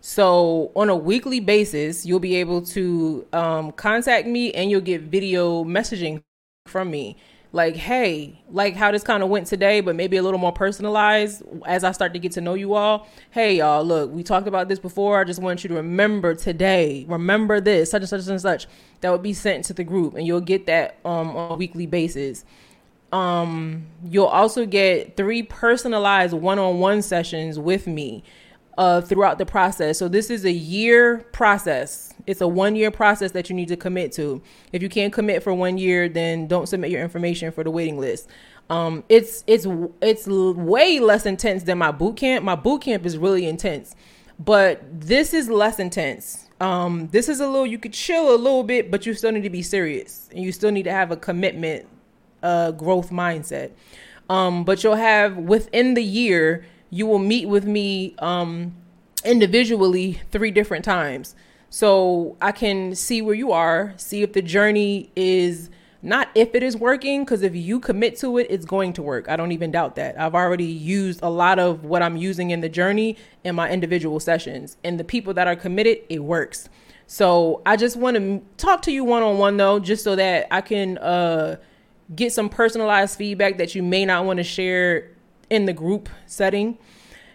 A: So, on a weekly basis, you'll be able to um, contact me and you'll get video messaging from me. Like, hey, like how this kind of went today, but maybe a little more personalized as I start to get to know you all. Hey, y'all, look, we talked about this before. I just want you to remember today, remember this, such and such and such. That would be sent to the group, and you'll get that um, on a weekly basis um, you'll also get three personalized one-on-one sessions with me uh, throughout the process. So this is a year process. It's a one-year process that you need to commit to. If you can't commit for one year, then don't submit your information for the waiting list. Um, it's it's it's way less intense than my boot camp. My boot camp is really intense, but this is less intense. Um, this is a little you could chill a little bit, but you still need to be serious and you still need to have a commitment uh, growth mindset. Um, but you'll have within the year, you will meet with me um, individually three different times. So I can see where you are, see if the journey is not if it is working, because if you commit to it, it's going to work. I don't even doubt that. I've already used a lot of what I'm using in the journey in my individual sessions. And the people that are committed, it works. So I just want to talk to you one on one though, just so that I can uh get some personalized feedback that you may not want to share in the group setting.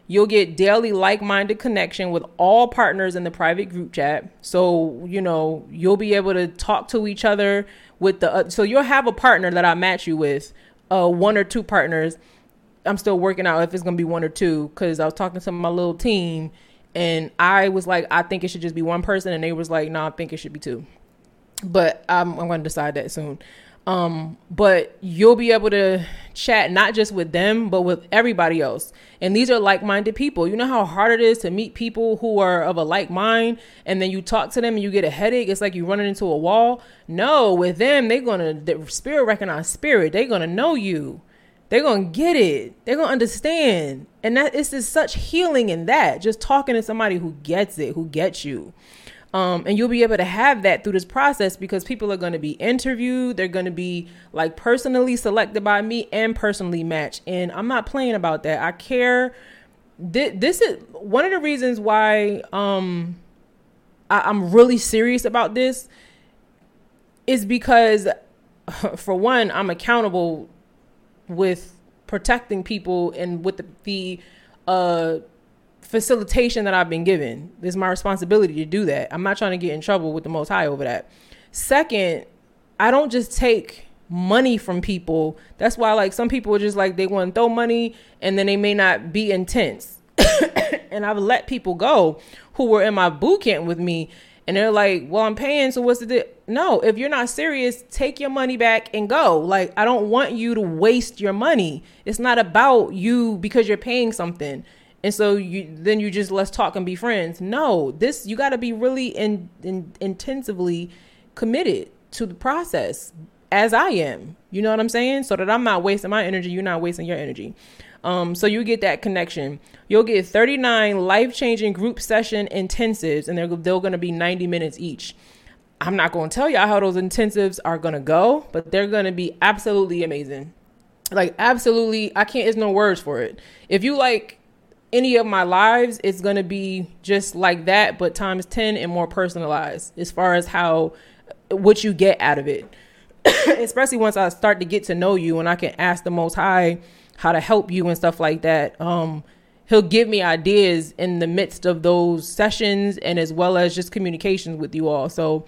A: You'll get daily like minded connection with all partners in the private group chat. So, you know, you'll be able to talk to each other with the, uh, so you'll have a partner that I match you with, uh, one or two partners. I'm still working out if it's going to be one or two because I was talking to my little team and I was like, I think it should just be one person. And they was like, no, nah, I think it should be two. But I'm, I'm going to decide that soon. Um, but you'll be able to chat not just with them, but with everybody else. And these are like minded people. You know how hard it is to meet people who are of a like mind, and then you talk to them and you get a headache. It's like you're running into a wall. No, with them, they're gonna, the spirit recognize spirit. They're gonna know you. They're gonna get it. They're gonna understand. And that is just such healing in that. Just talking to somebody who gets it, who gets you. Um, and you'll be able to have that through this process because people are going to be interviewed. They're going to be like personally selected by me and personally matched. And I'm not playing about that. I care. This is one of the reasons why um, I, I'm really serious about this is because, for one, I'm accountable with protecting people and with the, the uh, facilitation that I've been given. It's my responsibility to do that. I'm not trying to get in trouble with the Most High over that. Second, I don't just take money from people. That's why, like, some people are just like they want to throw money and then they may not be intense. and I've let people go who were in my boot camp with me and they're like, "Well, I'm paying, so what's the no? If you're not serious, take your money back and go. Like, I don't want you to waste your money. It's not about you because you're paying something and so you then you just let's talk and be friends no this you got to be really in, in intensively committed to the process as I am. You know what I'm saying? So that I'm not wasting my energy, you're not wasting your energy. Um, so you get that connection. You'll get 39 life changing group session intensives, and they're, they're going to be 90 minutes each. I'm not going to tell y'all how those intensives are going to go, but they're going to be absolutely amazing. Like, absolutely, I can't, there's no words for it. If you like any of my lives, it's going to be just like that, but times 10 and more personalized as far as how, what you get out of it. Especially once I start to get to know you and I can ask the Most High how to help you and stuff like that. Um, he'll give me ideas in the midst of those sessions and as well as just communications with you all. So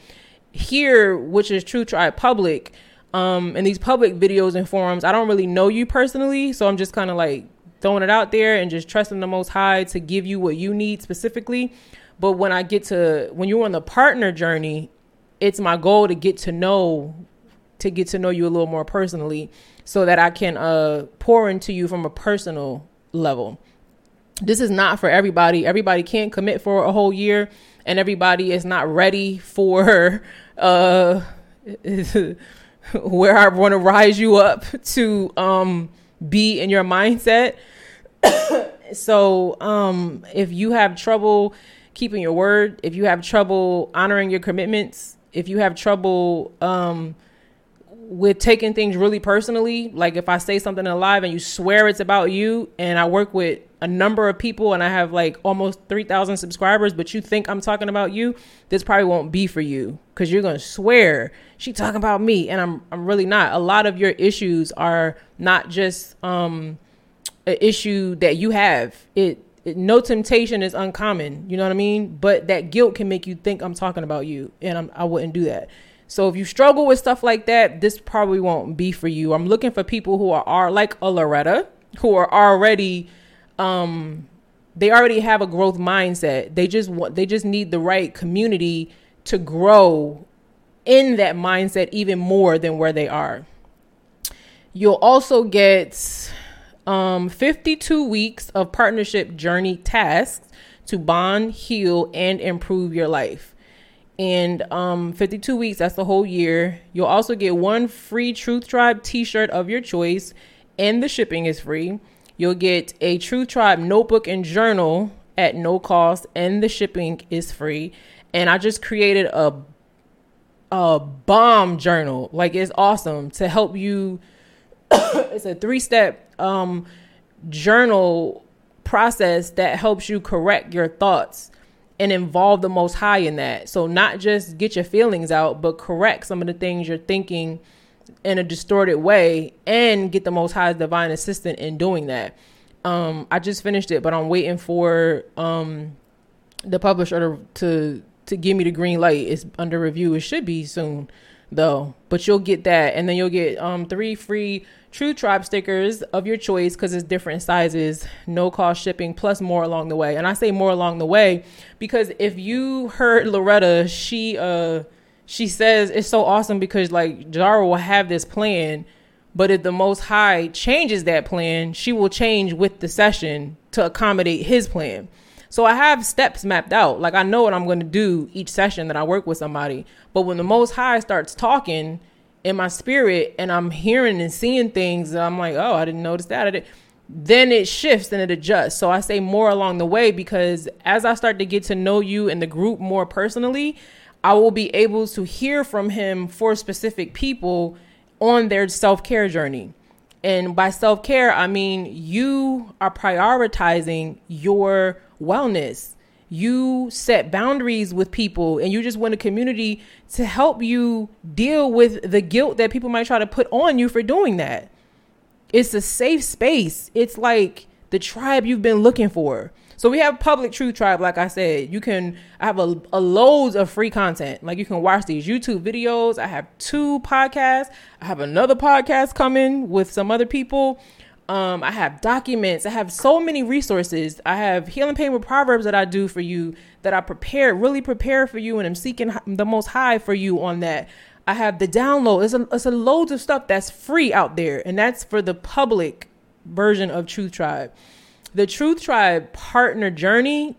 A: here, which is Truth Tribe Public, um, and these public videos and forums, I don't really know you personally, so I'm just kind of like throwing it out there and just trusting the Most High to give you what you need specifically. But when I get to when you're on the partner journey, it's my goal to get to know to get to know you a little more personally so that I can uh, pour into you from a personal level. This is not for everybody. Everybody can't commit for a whole year, and everybody is not ready for uh, where I want to rise you up to um, be in your mindset. so, um, if you have trouble keeping your word, if you have trouble honoring your commitments, if you have trouble um, with taking things really personally, like if I say something alive and you swear it's about you, and I work with a number of people and I have like almost 3,000 subscribers, but you think I'm talking about you, this probably won't be for you because you're going to swear she talking about me. And I'm, I'm really not. A lot of your issues are not just um, an issue that you have. It, it, no temptation is uncommon. You know what I mean? But that guilt can make you think I'm talking about you. And I'm, I wouldn't do that. So if you struggle with stuff like that, this probably won't be for you. I'm looking for people who are, are like a Loretta, who are already um they already have a growth mindset. They just want they just need the right community to grow in that mindset even more than where they are. You'll also get um 52 weeks of partnership journey tasks to bond, heal and improve your life. And um 52 weeks that's the whole year. You'll also get one free truth tribe t-shirt of your choice and the shipping is free. You'll get a truth tribe notebook and journal at no cost and the shipping is free. And i just created a a bomb journal. Like it's awesome to help you it's a three step um journal process that helps you correct your thoughts and involve the most high in that. So not just get your feelings out, but correct some of the things you're thinking in a distorted way and get the most high's divine assistant in doing that. Um, I just finished it, but I'm waiting for um, the publisher to, to to give me the green light. It's under review. It should be soon though. But you'll get that and then you'll get um three free Truth Tribe stickers of your choice because it's different sizes, no cost shipping, plus more along the way. And I say more along the way because if you heard Loretta, she uh she says it's so awesome because like Zara will have this plan, but if the Most High changes that plan, she will change with the session to accommodate His plan. So I have steps mapped out. Like I know what I'm going to do each session that I work with somebody. But when the Most High starts talking in my spirit and I'm hearing and seeing things and I'm like, oh, I didn't notice that. I did. Then it shifts and it adjusts. So I say more along the way because as I start to get to know you and the group more personally, I will be able to hear from him for specific people on their self care journey. And by self care, I mean you are prioritizing your wellness you set boundaries with people and you just want a community to help you deal with the guilt that people might try to put on you for doing that. It's a safe space. It's like the tribe you've been looking for. So we have public truth tribe, like I said. You can I have a, a loads of free content. Like you can watch these YouTube videos. I have two podcasts. I have another podcast coming with some other people. Um, I have documents. I have so many resources. I have healing pain with proverbs that I do for you that I prepare, really prepare for you, and I'm seeking the most high for you on that. I have the download. It's a, it's a loads of stuff that's free out there, and that's for the public version of Truth Tribe. The Truth Tribe partner journey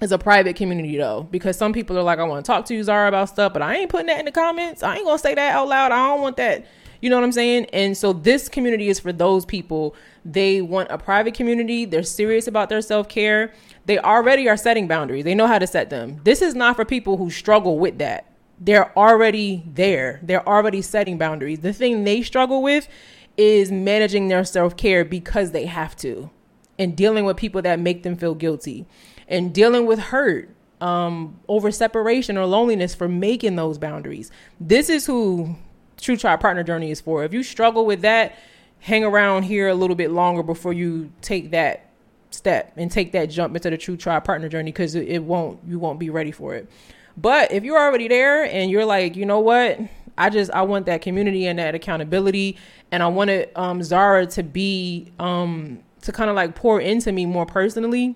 A: is a private community though, because some people are like, I want to talk to you, Zara, about stuff, but I ain't putting that in the comments. I ain't gonna say that out loud. I don't want that You know what I'm saying? And so this community is for those people. They want a private community. They're serious about their self care. They already are setting boundaries. They know how to set them. This is not for people who struggle with that. They're already there. They're already setting boundaries. The thing they struggle with is managing their self care because they have to and dealing with people that make them feel guilty and dealing with hurt um, over separation or loneliness for making those boundaries. This is who Truth Tribe Partner Journey is for. If you struggle with that, hang around here a little bit longer before you take that step and take that jump into the Truth Tribe Partner Journey because it, it won't you won't be ready for it. But if you're already there and you're like, you know what, I just I want that community and that accountability, and I wanted um, Zara to be um, to kind of like pour into me more personally.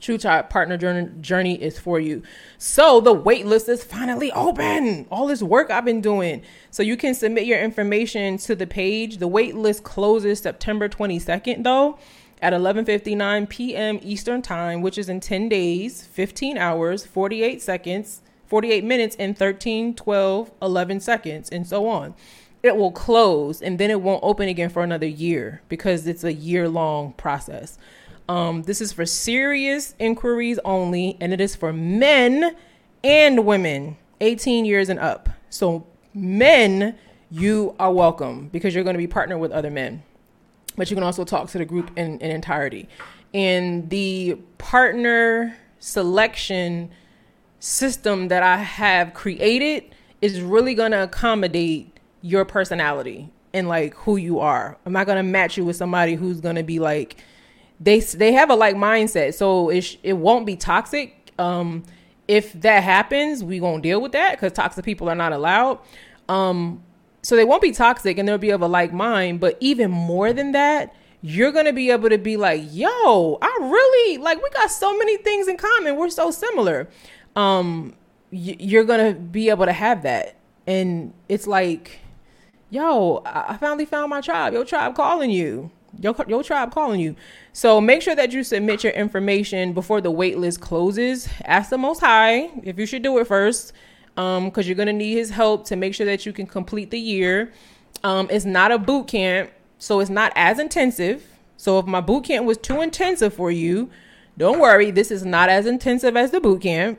A: Truth Tribe Partner journey, is for you. So the wait list is finally open. All this work I've been doing. So you can submit your information to the page. The wait list closes September 22nd though at 11:59 p.m. Eastern Time, which is in 10 days, 15 hours, 48 seconds, 48 minutes and 13, 12, 11 seconds and so on. It will close and then it won't open again for another year because it's a year long process. Um, this is for serious inquiries only, and it is for men and women 18 years and up. So, men, you are welcome because you're going to be partnered with other men. But you can also talk to the group in, in entirety. And the partner selection system that I have created is really going to accommodate your personality and like who you are. I'm not going to match you with somebody who's going to be like, they they have a like mindset, so it it won't be toxic. Um, if that happens, we won't deal with that because toxic people are not allowed. Um, so they won't be toxic and they'll be of a like mind. But even more than that, you're gonna be able to be like, yo, I really like we got so many things in common. We're so similar. Um, y- you're gonna be able to have that, and it's like, yo, I finally found my tribe. Your tribe calling you. Your, your tribe calling you. So make sure that you submit your information before the wait list closes. Ask the Most High if you should do it first, because um, you're gonna need His help to make sure that you can complete the year. Um, it's not a boot camp, so it's not as intensive. So if my boot camp was too intensive for you, don't worry. This is not as intensive as the boot camp.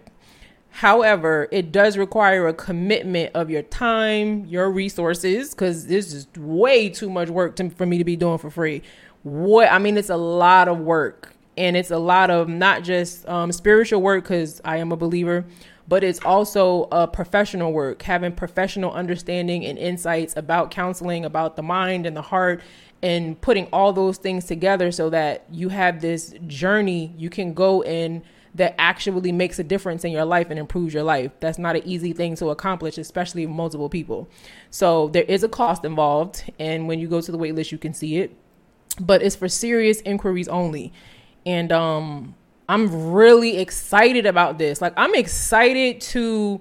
A: However, it does require a commitment of your time, your resources, because this is way too much work to, for me to be doing for free. What I mean, it's a lot of work and it's a lot of not just um, spiritual work because I am a believer, but it's also a professional work, having professional understanding and insights about counseling, about the mind and the heart, and putting all those things together so that you have this journey you can go in that actually makes a difference in your life and improves your life. That's not an easy thing to accomplish, especially multiple people. So there is a cost involved, and when you go to the waitlist, you can see it but it's for serious inquiries only. And um I'm really excited about this. Like I'm excited to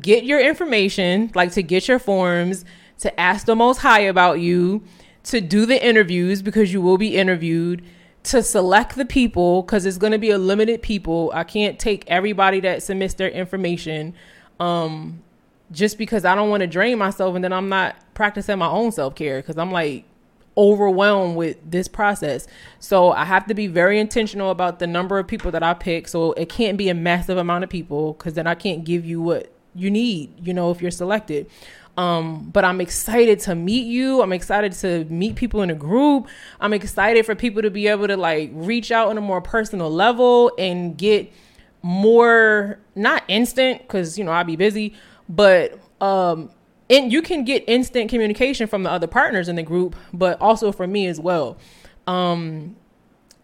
A: get your information, like to get your forms, to ask the most high about you, to do the interviews because you will be interviewed, to select the people because it's going to be a limited people. I can't take everybody that submits their information um just because I don't want to drain myself and then I'm not practicing my own self-care cuz I'm like overwhelmed with this process. So I have to be very intentional about the number of people that I pick. So it can't be a massive amount of people because then I can't give you what you need, you know, if you're selected. Um, but I'm excited to meet you. I'm excited to meet people in a group. I'm excited for people to be able to like reach out on a more personal level and get more, not instant, because, you know, I'll be busy, but um, and you can get instant communication from the other partners in the group, but also from me as well. Um,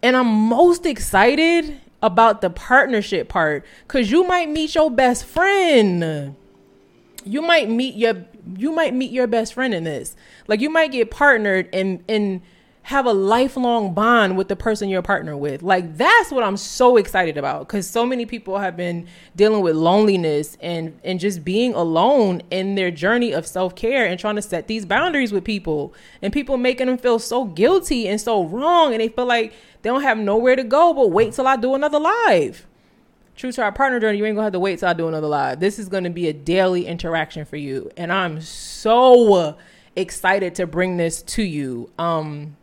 A: and I'm most excited about the partnership part because you might meet your best friend. You might meet your you might meet your best friend in this. Like you might get partnered and and have a lifelong bond with the person you're partnered with. Like that's what I'm so excited about cuz so many people have been dealing with loneliness and and just being alone in their journey of self-care and trying to set these boundaries with people and people making them feel so guilty and so wrong and they feel like they don't have nowhere to go but wait till I do another live. Truth Tribe partner journey, you ain't gonna have to wait till I do another live. This is gonna be a daily interaction for you. And I'm so excited to bring this to you. Um,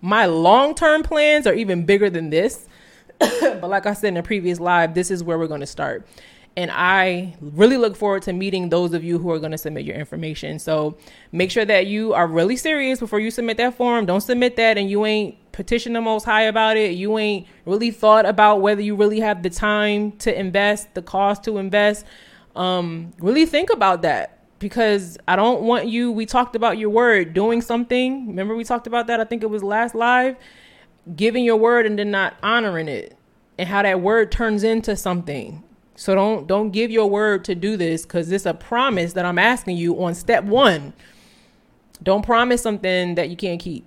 A: my long term plans are even bigger than this. but like I said in a previous live, this is where we're to start. And I really look forward to meeting those of you who are going to submit your information. So make sure that you are really serious before you submit that form. Don't submit that and you ain't petition the most high about it. You ain't really thought about whether you really have the time to invest, the cost to invest. Um, really think about that because I don't want you. We talked about your word doing something. Remember, we talked about that. I think it was last live, giving your word and then not honoring it, and how that word turns into something. So don't don't give your word to do this because it's a promise that I'm asking you on step one. Don't promise something that you can't keep.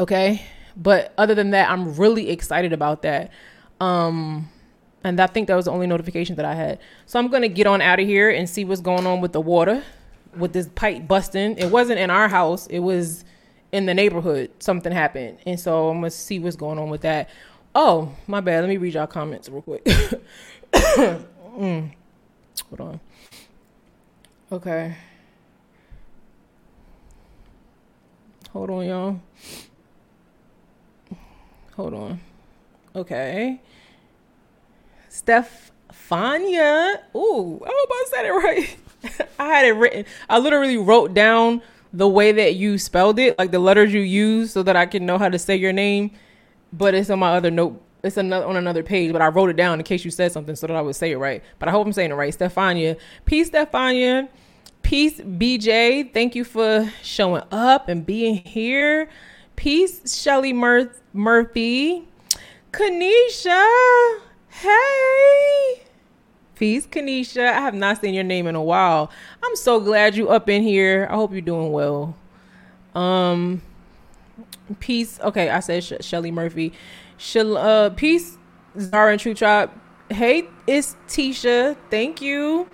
A: Okay? But other than that, I'm really excited about that. Um and I think that was the only notification that I had. So I'm gonna get on out of here and see what's going on with the water, with this pipe busting. It wasn't in our house, it was in the neighborhood. Something happened. And so I'm gonna see what's going on with that. Oh, my bad. Let me read y'all comments real quick. mm. Hold on. Okay. Hold on, y'all. Hold on. Okay. Stefania. Ooh, I hope I said it right. I had it written. I literally wrote down the way that you spelled it, like the letters you use, so that I can know how to say your name. But it's on my other note it's another on another page, but I wrote it down in case you said something so that I would say it right. But I hope I'm saying it right. Stefania. Peace, Stefania. Peace, BJ. Thank you for showing up and being here. Peace, Shelly Mur- Murphy. Kanisha. Hey. Peace, Kanisha. I have not seen your name in a while. I'm so glad you up in here. I hope you're doing well. Um, peace. Okay, I said Sh- Shelly Murphy. Shal- uh, peace, Zara and Truth Tribe. Hey, it's Tisha. Thank you.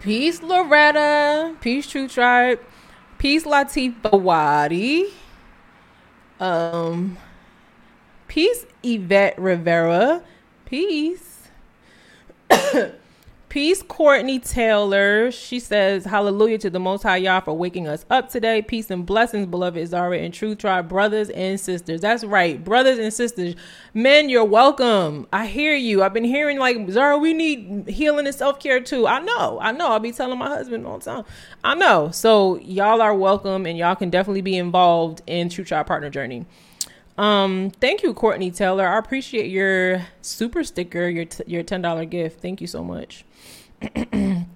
A: Peace, Loretta. Peace, Truth Tribe. Peace, Latifa Wadi. Um, peace, Yvette Rivera. Peace. Peace, Courtney Taylor. She says, Hallelujah to the Most High Yah for waking us up today. Peace and blessings, beloved Zara and Truth Tribe brothers and sisters. That's right, brothers and sisters. Men, you're welcome. I hear you. I've been hearing like, Zara, we need healing and self care too. I know. I know. I'll be telling my husband all the time. I know. So, y'all are welcome and y'all can definitely be involved in Truth Tribe Partner Journey. Um, thank you, Courtney Taylor. I appreciate your super sticker, your t- your ten dollar gift. Thank you so much.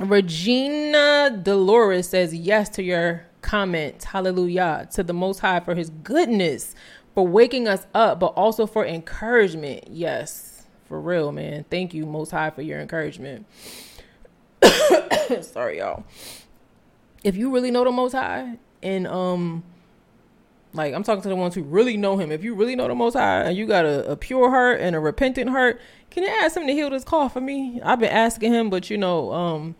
A: Regina Dolores says yes to your comment. Hallelujah to the Most High for His goodness, for waking us up, but also for encouragement. Yes, for real, man. Thank you, Most High, for your encouragement. Sorry, y'all. If you really know the Most High, and um, like I'm talking to the ones who really know Him. If you really know the Most High, and you got a, a pure heart and a repentant heart, can you ask him to heal this cough for me? I've been asking him, but you know, um,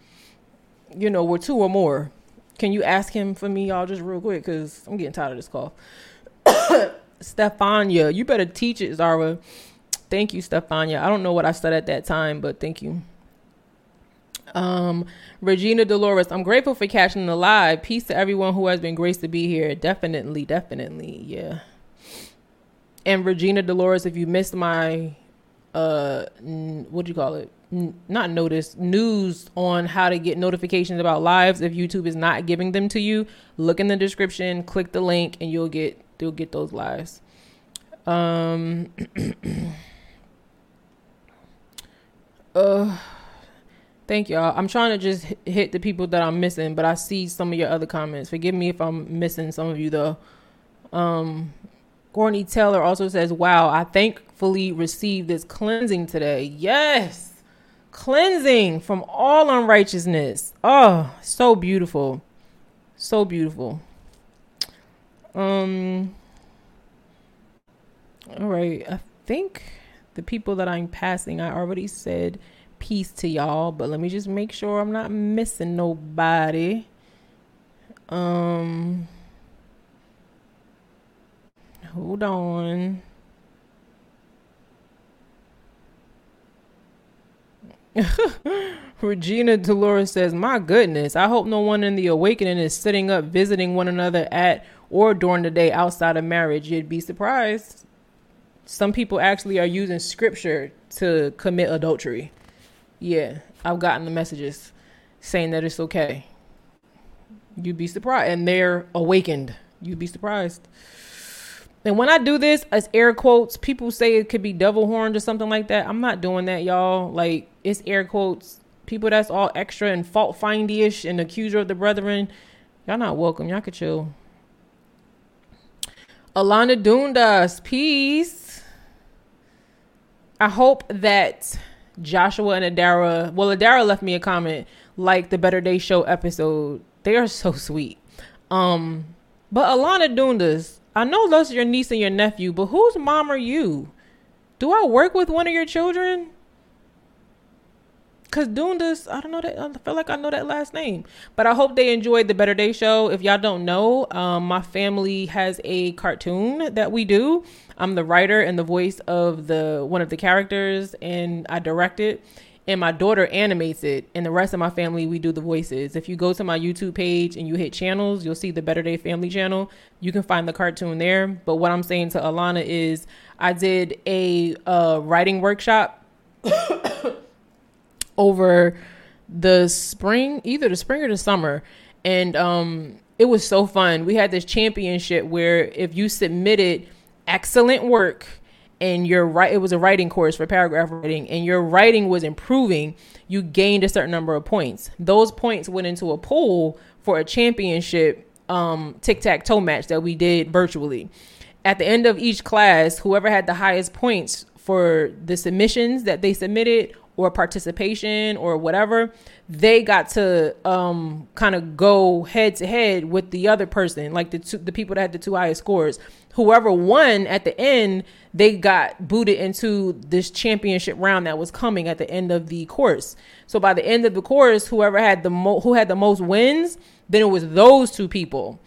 A: you know, we're two or more. Can you ask him for me, y'all, just real quick, because I'm getting tired of this cough. Stefania, you better teach it, Zara. Thank you, Stefania. I don't know what I said at that time, but thank you. Um, Regina Dolores, I'm grateful for catching the live. Peace to everyone who has been graced to be here. Definitely, definitely, yeah. And Regina Dolores, if you missed my uh what do you call it N- not notice news on how to get notifications about lives if youtube is not giving them to you look in the description click the link and you'll get you'll get those lives um uh thank y'all i'm trying to just hit the people that i'm missing but i see some of your other comments forgive me if i'm missing some of you though um Courtney Taylor also says, Wow, I thankfully received this cleansing today. Yes, cleansing from all unrighteousness. Oh, so beautiful. So beautiful. Um, all right, I think the people that I'm passing, I already said peace to y'all, but let me just make sure I'm not missing nobody. Um, Hold on. Regina Dolores says, My goodness, I hope no one in the awakening is sitting up visiting one another at or during the day outside of marriage. You'd be surprised. Some people actually are using scripture to commit adultery. Yeah, I've gotten the messages saying that it's okay. You'd be surprised. And they're awakened. You'd be surprised. And when I do this, as air quotes, people say it could be devil horns or something like that. I'm not doing that, y'all. Like, it's air quotes. People that's all extra and fault findy ish and accuser of the brethren, y'all not welcome. Y'all could chill. Alana Dundas, peace. I hope that Joshua and Adara, well, Adara left me a comment like the Better Day Show episode. They are so sweet. Um, but Alana Dundas, I know that's your niece and your nephew, but whose mom are you? Do I work with one of your children? Cause Dundas, I don't know that. I feel like I know that last name, but I hope they enjoyed the Better Day show. If y'all don't know, um, my family has a cartoon that we do. I'm the writer and the voice of the one of the characters, and I direct it. And my daughter animates it, and the rest of my family we do the voices. If you go to my YouTube page and you hit channels, you'll see the Better Day Family channel. You can find the cartoon there. But what I'm saying to Alana is, I did a uh, writing workshop over the spring, either the spring or the summer, and um, it was so fun. We had this championship where if you submitted excellent work and your right it was a writing course for paragraph writing and your writing was improving you gained a certain number of points. Those points went into a pool for a championship um, tic-tac-toe match that we did virtually. At the end of each class whoever had the highest points for the submissions that they submitted or participation or whatever, they got to um, kind of go head to head with the other person, like the two, the people that had the two highest scores. Whoever won at the end, they got booted into this championship round that was coming at the end of the course. So by the end of the course, whoever had the mo- who had the most wins, then it was those two people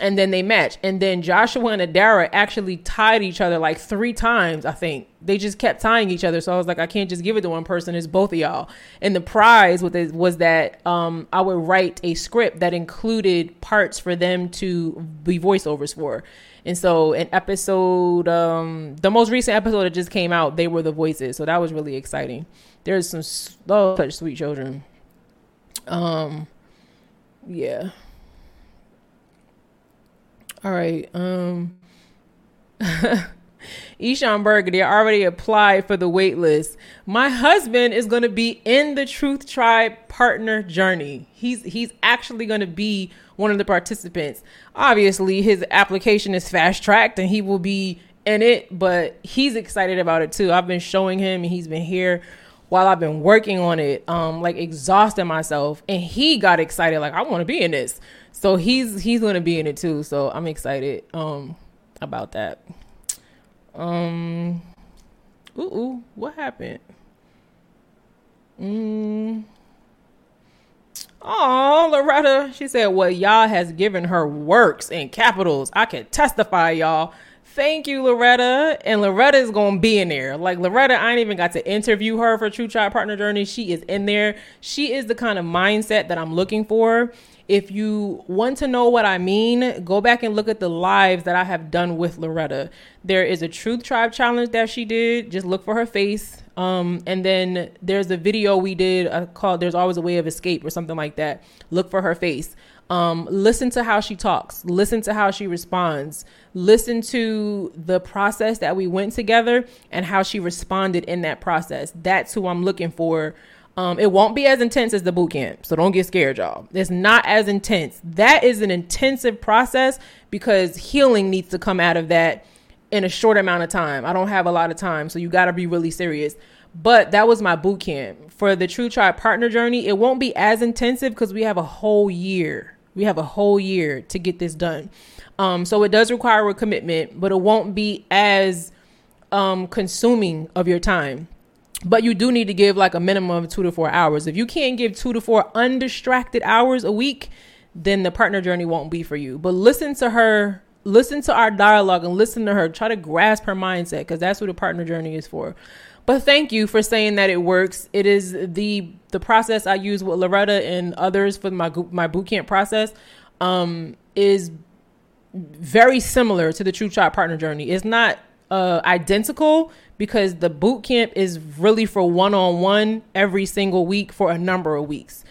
A: and then they match. And then Joshua and Adara actually tied each other like three times, I think. They just kept tying each other. So I was like, I can't just give it to one person, it's both of y'all. And the prize with it was that um, I would write a script that included parts for them to be voiceovers for. And so an episode, um, the most recent episode that just came out, they were the voices. So that was really exciting. There's some oh, such sweet children. Um, yeah. All right. Um Eshawn Berger, they already applied for the wait list. My husband is going to be in the Truth Tribe partner journey. He's he's actually going to be one of the participants. Obviously, his application is fast tracked and he will be in it, but he's excited about it too. I've been showing him and he's been here while I've been working on it, um, like exhausting myself, and he got excited, like I want to be in this. So he's he's gonna be in it too. So I'm excited um about that. Um ooh, ooh what happened? Mm. Oh, Loretta, she said, Well, Yah has given her works in capitals. I can testify, y'all. Thank you, Loretta. And Loretta is gonna be in there. Like Loretta, I ain't even got to interview her for Truth Tribe Partner Journey. She is in there. She is the kind of mindset that I'm looking for. If you want to know what I mean, go back and look at the lives that I have done with Loretta. There is a Truth Tribe challenge that she did. Just look for her face. Um, and then there's a video we did uh, called There's Always a Way of Escape or something like that. Look for her face. Um, listen to how she talks, listen to how she responds, listen to the process that we went together and how she responded in that process. That's who I'm looking for um, it won't be as intense as the boot camp, so don't get scared, y'all. It's not as intense. That is an intensive process because healing needs to come out of that in a short amount of time. I don't have a lot of time, so you got to be really serious. But that was my boot camp. For the Truth Tribe Partner Journey, it won't be as intensive because we have a whole year. We have a whole year to get this done. Um, so it does require a commitment, but it won't be as um, consuming of your time but you do need to give like a minimum of two to four hours. If you can't give two to four undistracted hours a week, then the partner journey won't be for you. But listen to her, listen to our dialogue and listen to her. Try to grasp her mindset because that's what a partner journey is for. But thank you for saying that it works. It is the the process I use with Loretta and others for my my boot camp process um, is very similar to the Truth Tribe Partner Journey. It's not uh, identical because the boot camp is really for one on one every single week for a number of weeks.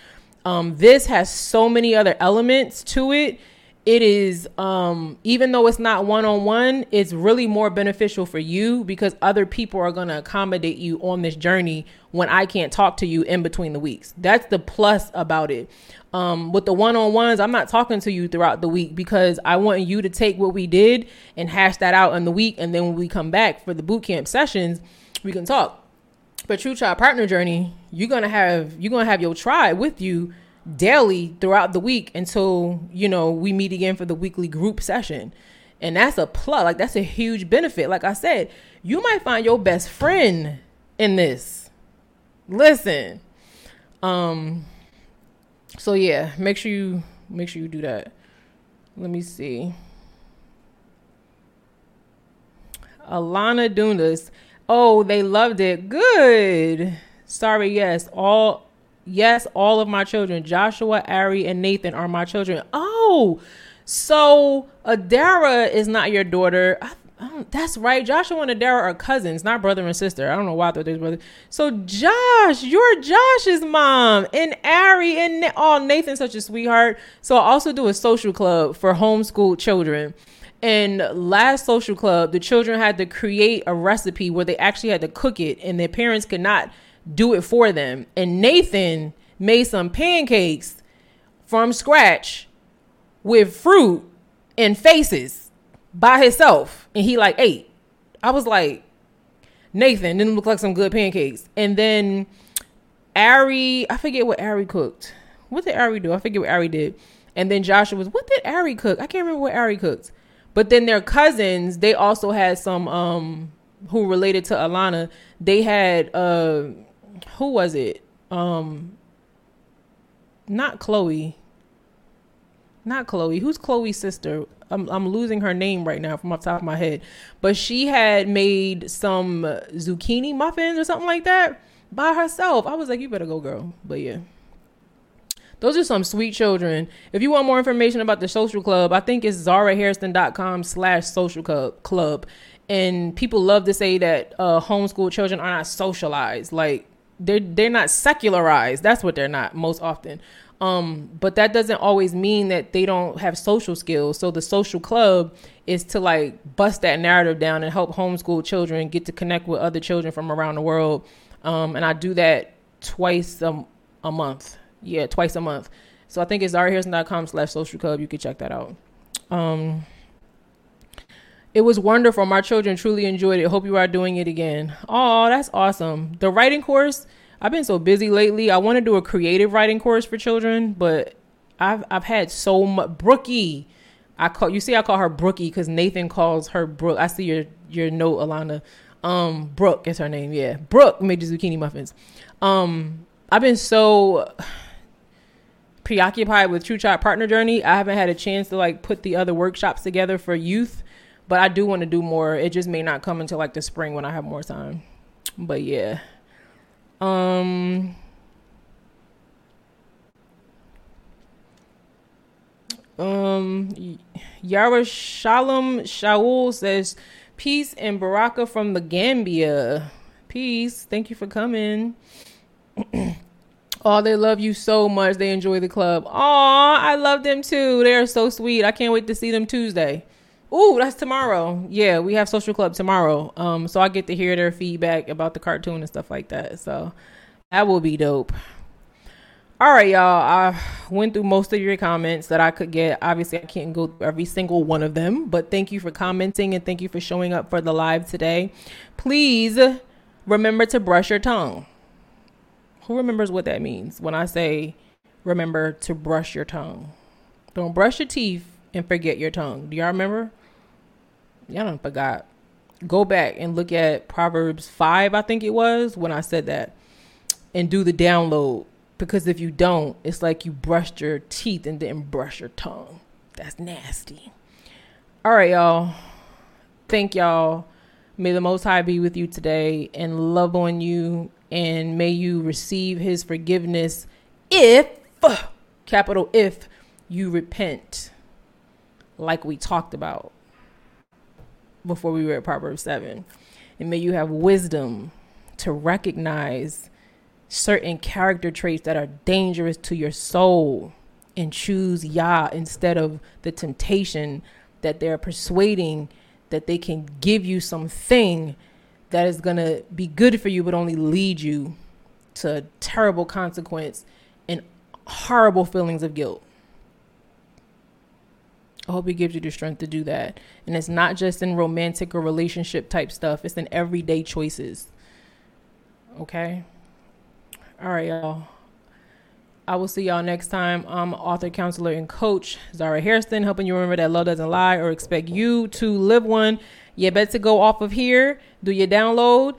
A: Um, this has so many other elements to it. It is, um, even though it's not one on one, it's really more beneficial for you because other people are going to accommodate you on this journey when I can't talk to you in between the weeks. That's the plus about it. Um, with the one on ones, I'm not talking to you throughout the week because I want you to take what we did and hash that out in the week. And then when we come back for the boot camp sessions, we can talk. But Truth Tribe Partner Journey, you're gonna have you're gonna have your tribe with you daily throughout the week until you know we meet again for the weekly group session. And that's a plus. Like that's a huge benefit. Like I said, you might find your best friend in this. Listen. Um so yeah, make sure you make sure you do that. Let me see. Alana Dundas. Oh, they loved it. Good. Sorry, yes. All yes, all of my children. Joshua, Ari, and Nathan are my children. Oh, so Adara is not your daughter. I that's right. Joshua and Adara are cousins, not brother and sister. I don't know why I thought they're brother. So Josh, you're Josh's mom, and Ari, and oh, Nathan's such a sweetheart. So I also do a social club for homeschooled children. And last social club, the children had to create a recipe where they actually had to cook it, and their parents could not do it for them. And Nathan made some pancakes from scratch with fruit and faces by himself and he like ate. I was like, Nathan didn't look like some good pancakes. And then Ari, I forget what Ari cooked. What did Ari do? I forget what Ari did. And then Joshua was, what did Ari cook? I can't remember what Ari cooked. But then their cousins, they also had some um who related to Alana. They had uh who was it? Um not Chloe. Not Chloe. Who's Chloe's sister? I'm I'm losing her name right now from off the top of my head, but she had made some zucchini muffins or something like that by herself. I was like, you better go, girl. But yeah. Those are some sweet children. If you want more information about the social club, I think it's zarahairston.com slash social club. And people love to say that uh, homeschool children are not socialized. Like they're they're not secularized. That's what they're not most often. Um, but that doesn't always mean that they don't have social skills. So the social club is to like bust that narrative down and help homeschool children get to connect with other children from around the world. Um, and I do that twice a, a month. Yeah, twice a month. So I think it's zarahairston.com slash social club. You can check that out. Um, it was wonderful. My children truly enjoyed it. Hope you are doing it again. Oh, that's awesome. The writing course, I've been so busy lately. I want to do a creative writing course for children, but I've I've had so much Brookie. I call you see I call her Brookie because Nathan calls her Brooke. I see your your note, Alana. Um, Brooke is her name. Yeah, Brooke made the zucchini muffins. Um, I've been so preoccupied with Truth Tribe Partner Journey. I haven't had a chance to like put the other workshops together for youth, but I do want to do more. It just may not come until like the spring when I have more time. But yeah. Um, um, Yara Shalom Shaul says, Peace and Baraka from the Gambia. Peace. Thank you for coming. oh, they love you so much. They enjoy the club. Aw, I love them too. They are so sweet. I can't wait to see them Tuesday. Ooh, that's tomorrow. Yeah, we have social club tomorrow. Um, so I get to hear their feedback about the cartoon and stuff like that. So that will be dope. All right, y'all. I went through most of your comments that I could get. Obviously, I can't go through every single one of them, but thank you for commenting and thank you for showing up for the live today. Please remember to brush your tongue. Who remembers what that means when I say remember to brush your tongue? Don't brush your teeth and forget your tongue. Do y'all remember? Y'all don't forgot. Go back and look at Proverbs 5, I think it was, when I said that, and do the download. Because if you don't, it's like you brushed your teeth and didn't brush your tongue. That's nasty. All right, y'all. Thank y'all May the Most High be with you today and love on you, and may you receive His forgiveness if, capital if, you repent, like we talked about before we read Proverbs 7. And may you have wisdom to recognize certain character traits that are dangerous to your soul and choose Yah instead of the temptation that they're persuading that they can give you something that is going to be good for you but only lead you to terrible consequence and horrible feelings of guilt. I hope he gives you the strength to do that. And it's not just in romantic or relationship type stuff, it's in everyday choices. Okay? All right, y'all. I will see y'all next time. I'm author, counselor, and coach Zara Hairston, helping you remember that love doesn't lie or expect you to live one. You better go off of here, do your download,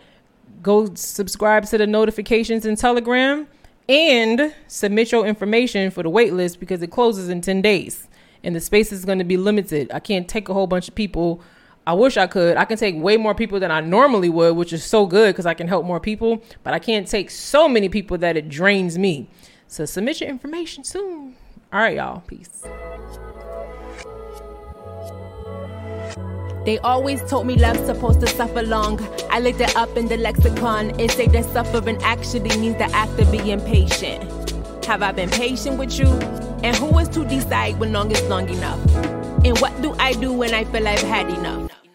A: go subscribe to the notifications in Telegram, and submit your information for the waitlist because it closes in 10 days and the space is going to be limited. I can't take a whole bunch of people. I wish I could. I can take way more people than I normally would, which is so good because I can help more people, but I can't take so many people that it drains me. So submit your information soon. All right, y'all. Peace.
B: They always told me love's supposed to suffer long. I looked it up in the lexicon. It said that suffering actually means the act of being patient. Have I been patient with you? And who is to decide when long is long enough? And what do I do when I feel I've had enough?